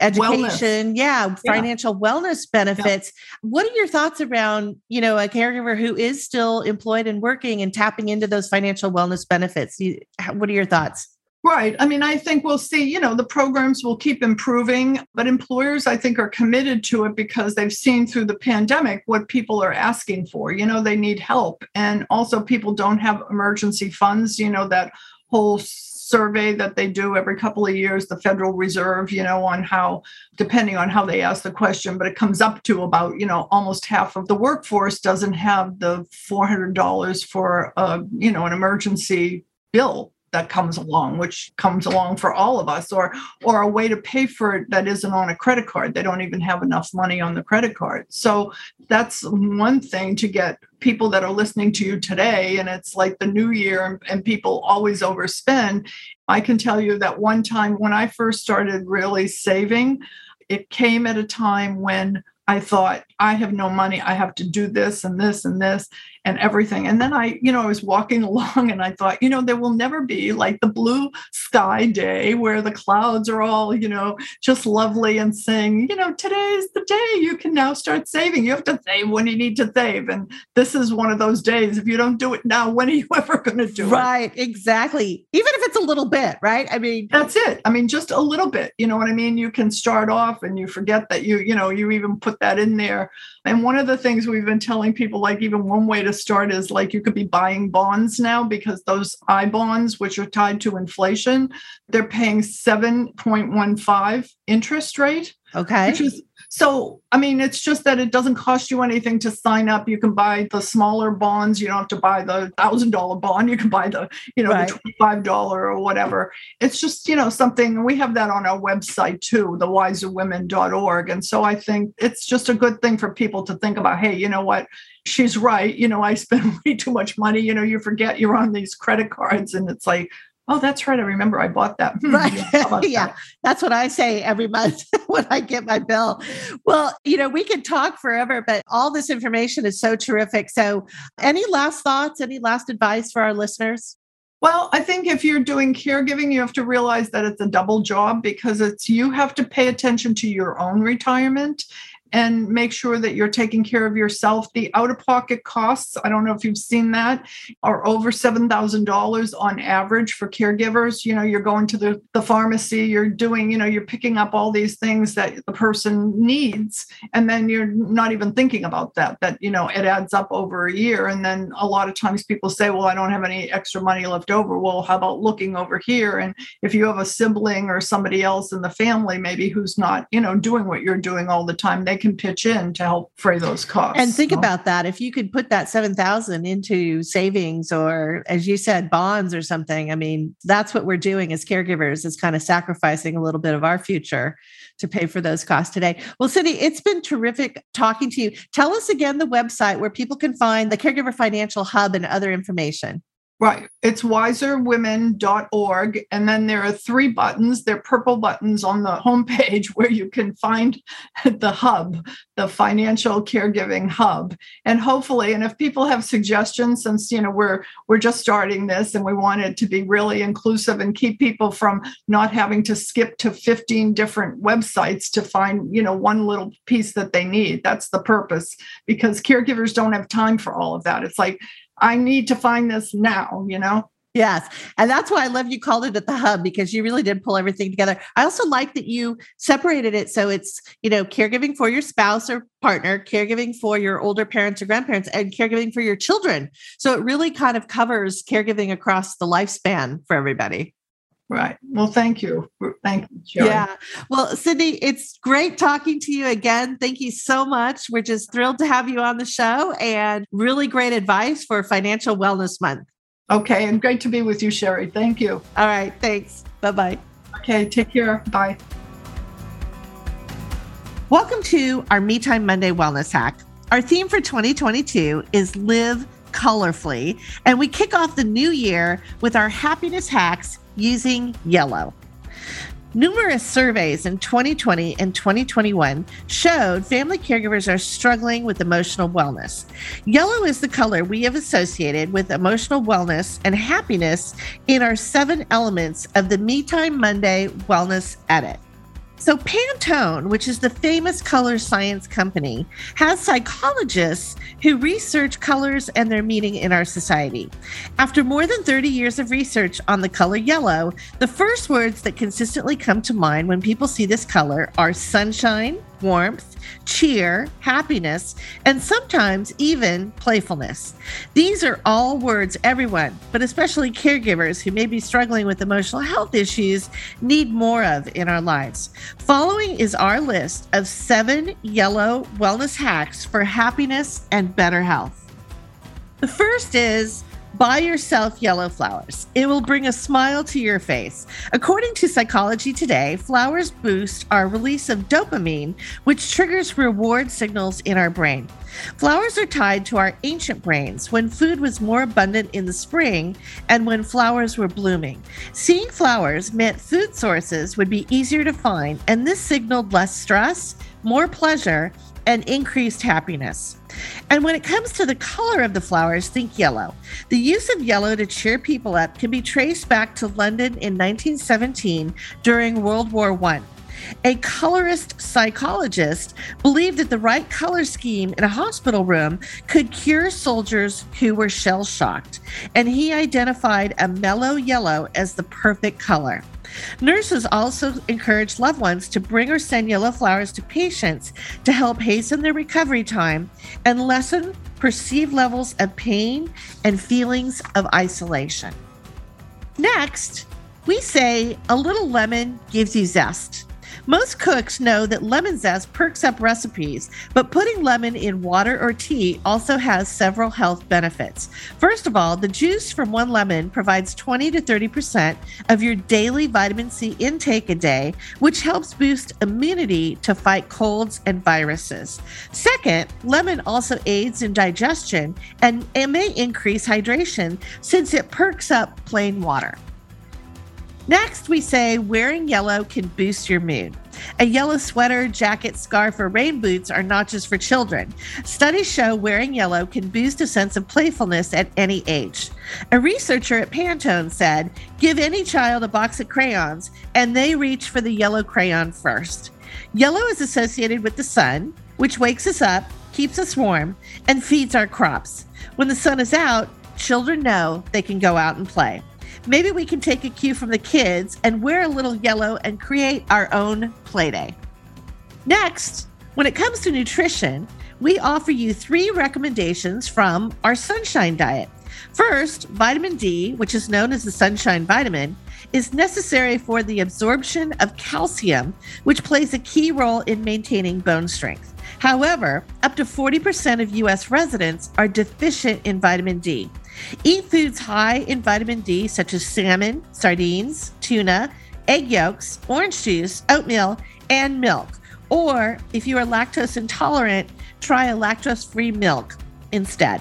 education wellness. yeah financial yeah. wellness benefits yeah. what are your thoughts around you know a caregiver who is still employed and working and tapping into those financial wellness benefits what are your thoughts Right. I mean, I think we'll see, you know, the programs will keep improving, but employers, I think, are committed to it because they've seen through the pandemic what people are asking for. You know, they need help. And also, people don't have emergency funds, you know, that whole survey that they do every couple of years, the Federal Reserve, you know, on how, depending on how they ask the question, but it comes up to about, you know, almost half of the workforce doesn't have the $400 for, a, you know, an emergency bill that comes along which comes along for all of us or or a way to pay for it that isn't on a credit card. They don't even have enough money on the credit card. So that's one thing to get people that are listening to you today and it's like the new year and, and people always overspend i can tell you that one time when i first started really saving it came at a time when I thought, I have no money. I have to do this and this and this and everything. And then I, you know, I was walking along and I thought, you know, there will never be like the blue sky day where the clouds are all, you know, just lovely and saying, you know, today's the day you can now start saving. You have to save when you need to save. And this is one of those days. If you don't do it now, when are you ever going to do right, it? Right, exactly. Even if it's a little bit, right? I mean, that's it. I mean, just a little bit. You know what I mean? You can start off and you forget that you, you know, you even put that in there. And one of the things we've been telling people, like even one way to start is like you could be buying bonds now because those I bonds, which are tied to inflation, they're paying 7.15 interest rate. Okay. Which is so, I mean, it's just that it doesn't cost you anything to sign up. You can buy the smaller bonds. You don't have to buy the thousand dollar bond. You can buy the, you know, right. the twenty-five dollar or whatever. It's just, you know, something we have that on our website too, the wiserwomen.org. And so I think it's just a good thing for people to think about, hey, you know what? She's right. You know, I spend way too much money. You know, you forget you're on these credit cards and it's like, oh, that's right. I remember I bought that. Hmm, right. yeah. That? That's what I say every month when I get my bill. Well, you know, we could talk forever, but all this information is so terrific. So, any last thoughts, any last advice for our listeners? Well, I think if you're doing caregiving, you have to realize that it's a double job because it's you have to pay attention to your own retirement and make sure that you're taking care of yourself. The out of pocket costs, I don't know if you've seen that, are over $7,000 on average for caregivers. You know, you're going to the, the pharmacy, you're doing, you know, you're picking up all these things that the person needs. And then you're not even thinking about that, that, you know, it adds up over a year. And then a lot of times people say, well, I don't have any extra money left over. Well, how about looking over here? And if you have a sibling or somebody else in the family, maybe who's not, you know, doing what you're doing all the time, they can pitch in to help fray those costs. And think so. about that. If you could put that 7,000 into savings or as you said, bonds or something, I mean, that's what we're doing as caregivers is kind of sacrificing a little bit of our future to pay for those costs today. Well, Cindy, it's been terrific talking to you. Tell us again the website where people can find the Caregiver Financial Hub and other information. Right. It's wiserwomen.org. And then there are three buttons. They're purple buttons on the homepage where you can find the hub, the financial caregiving hub. And hopefully, and if people have suggestions, since you know we're we're just starting this and we want it to be really inclusive and keep people from not having to skip to 15 different websites to find, you know, one little piece that they need. That's the purpose because caregivers don't have time for all of that. It's like I need to find this now, you know? Yes. And that's why I love you called it at the hub because you really did pull everything together. I also like that you separated it so it's, you know, caregiving for your spouse or partner, caregiving for your older parents or grandparents, and caregiving for your children. So it really kind of covers caregiving across the lifespan for everybody. Right. Well, thank you. Thank you. Yeah. Well, Cindy, it's great talking to you again. Thank you so much. We're just thrilled to have you on the show and really great advice for Financial Wellness Month. Okay. And great to be with you, Sherri. Thank you. All right. Thanks. Bye bye. Okay. Take care. Bye. Welcome to our Me Time Monday Wellness Hack. Our theme for 2022 is Live Colorfully, and we kick off the new year with our happiness hacks using yellow. Numerous surveys in 2020 and 2021 showed family caregivers are struggling with emotional wellness. Yellow is the color we have associated with emotional wellness and happiness in our seven elements of the Me Time Monday Wellness Edit. So, Pantone, which is the famous color science company, has psychologists who research colors and their meaning in our society. After more than 30 years of research on the color yellow, the first words that consistently come to mind when people see this color are sunshine, warmth, cheer, happiness, and sometimes even playfulness. These are all words everyone, but especially caregivers who may be struggling with emotional health issues, need more of in our lives. Following is our list of seven yellow wellness hacks for happiness and better health. The first is Buy yourself yellow flowers. It will bring a smile to your face. According to Psychology Today, flowers boost our release of dopamine, which triggers reward signals in our brain. Flowers are tied to our ancient brains when food was more abundant in the spring and when flowers were blooming. Seeing flowers meant food sources would be easier to find, and this signaled less stress, more pleasure, and increased happiness. And when it comes to the color of the flowers, think yellow. The use of yellow to cheer people up can be traced back to London in 1917 during World War I. A colorist psychologist believed that the right color scheme in a hospital room could cure soldiers who were shell shocked, and he identified a mellow yellow as the perfect color. Nurses also encourage loved ones to bring or send yellow flowers to patients to help hasten their recovery time and lessen perceived levels of pain and feelings of isolation. Next, we say a little lemon gives you zest. Most cooks know that lemon zest perks up recipes, but putting lemon in water or tea also has several health benefits. First of all, the juice from one lemon provides 20 to 30% of your daily vitamin C intake a day, which helps boost immunity to fight colds and viruses. Second, lemon also aids in digestion and it may increase hydration since it perks up plain water. Next, we say wearing yellow can boost your mood. A yellow sweater, jacket, scarf, or rain boots are not just for children. Studies show wearing yellow can boost a sense of playfulness at any age. A researcher at Pantone said, Give any child a box of crayons, and they reach for the yellow crayon first. Yellow is associated with the sun, which wakes us up, keeps us warm, and feeds our crops. When the sun is out, children know they can go out and play. Maybe we can take a cue from the kids and wear a little yellow and create our own play day. Next, when it comes to nutrition, we offer you three recommendations from our sunshine diet. First, vitamin D, which is known as the sunshine vitamin, is necessary for the absorption of calcium, which plays a key role in maintaining bone strength. However, up to 40% of US residents are deficient in vitamin D. Eat foods high in vitamin D, such as salmon, sardines, tuna, egg yolks, orange juice, oatmeal, and milk. Or if you are lactose intolerant, try a lactose free milk instead.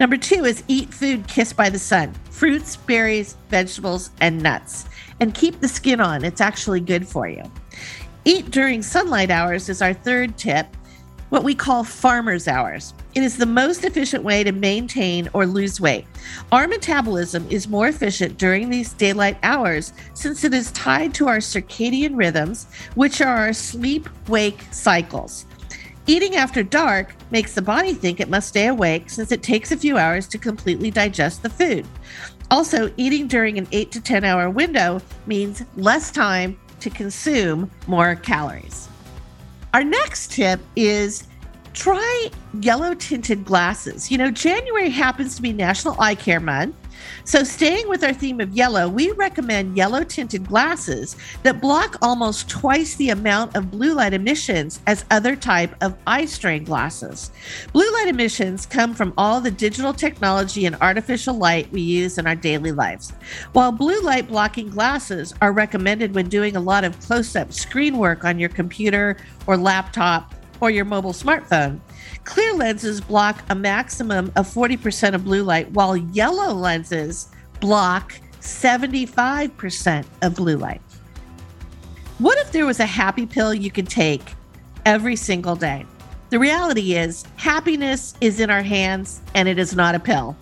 Number two is eat food kissed by the sun fruits, berries, vegetables, and nuts. And keep the skin on, it's actually good for you. Eat during sunlight hours is our third tip what we call farmer's hours. It is the most efficient way to maintain or lose weight. Our metabolism is more efficient during these daylight hours since it is tied to our circadian rhythms, which are our sleep wake cycles. Eating after dark makes the body think it must stay awake since it takes a few hours to completely digest the food. Also, eating during an 8 to 10 hour window means less time to consume more calories. Our next tip is try yellow tinted glasses. You know, January happens to be National Eye Care Month. So, staying with our theme of yellow, we recommend yellow tinted glasses that block almost twice the amount of blue light emissions as other type of eye strain glasses. Blue light emissions come from all the digital technology and artificial light we use in our daily lives. While blue light blocking glasses are recommended when doing a lot of close up screen work on your computer or laptop or your mobile smartphone, Clear lenses block a maximum of 40% of blue light, while yellow lenses block 75% of blue light. What if there was a happy pill you could take every single day? The reality is, happiness is in our hands and it is not a pill.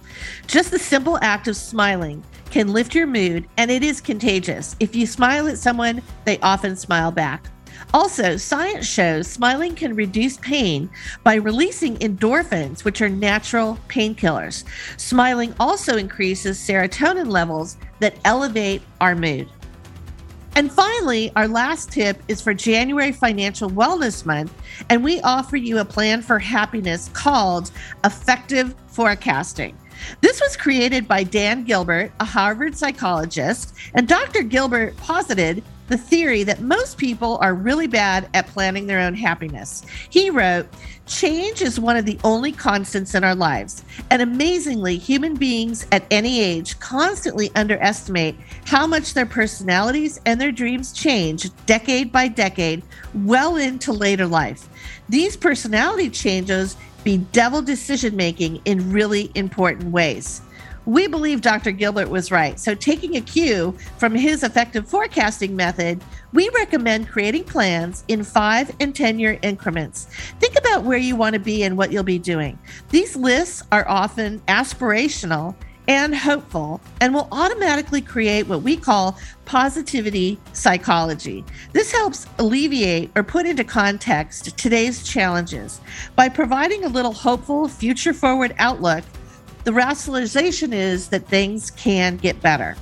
Just the simple act of smiling can lift your mood and it is contagious. If you smile at someone, they often smile back. Also, science shows smiling can reduce pain by releasing endorphins, which are natural painkillers. Smiling also increases serotonin levels that elevate our mood. And finally, our last tip is for January Financial Wellness Month, and we offer you a plan for happiness called Affective Forecasting. This was created by Dan Gilbert, a Harvard psychologist, and Dr. Gilbert posited the theory that most people are really bad at planning their own happiness. He wrote, Change is one of the only constants in our lives. And amazingly, human beings at any age constantly underestimate how much their personalities and their dreams change decade by decade, well into later life. These personality changes bedevil decision making in really important ways. We believe Dr. Gilbert was right. So, taking a cue from his affective forecasting method, we recommend creating plans in five and 10 year increments. Think about where you want to be and what you'll be doing. These lists are often aspirational and hopeful and will automatically create what we call positivity psychology. This helps alleviate or put into context today's challenges by providing a little hopeful, future forward outlook the rationalization is that things can get better.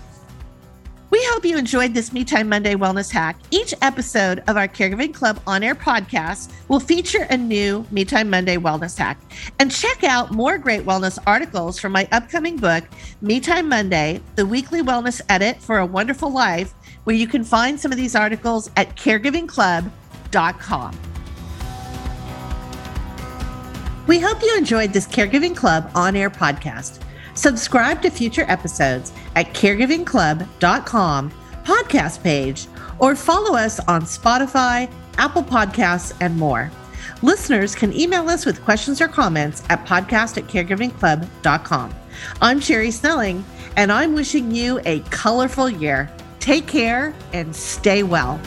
We hope you enjoyed this Me Time Monday Wellness Hack. Each episode of our Caregiving Club on air podcast will feature a new Me Time Monday Wellness Hack. And check out more great wellness articles from my upcoming book, Me Time Monday The Weekly Wellness Edit for a Wonderful Life, where you can find some of these articles at caregivingclub.com. We hope you enjoyed this Caregiving Club on air podcast. Subscribe to future episodes at caregivingclub.com podcast page or follow us on Spotify, Apple Podcasts, and more. Listeners can email us with questions or comments at podcast at caregivingclub.com. I'm Sherri Snelling, and I'm wishing you a colorful year. Take care and stay well.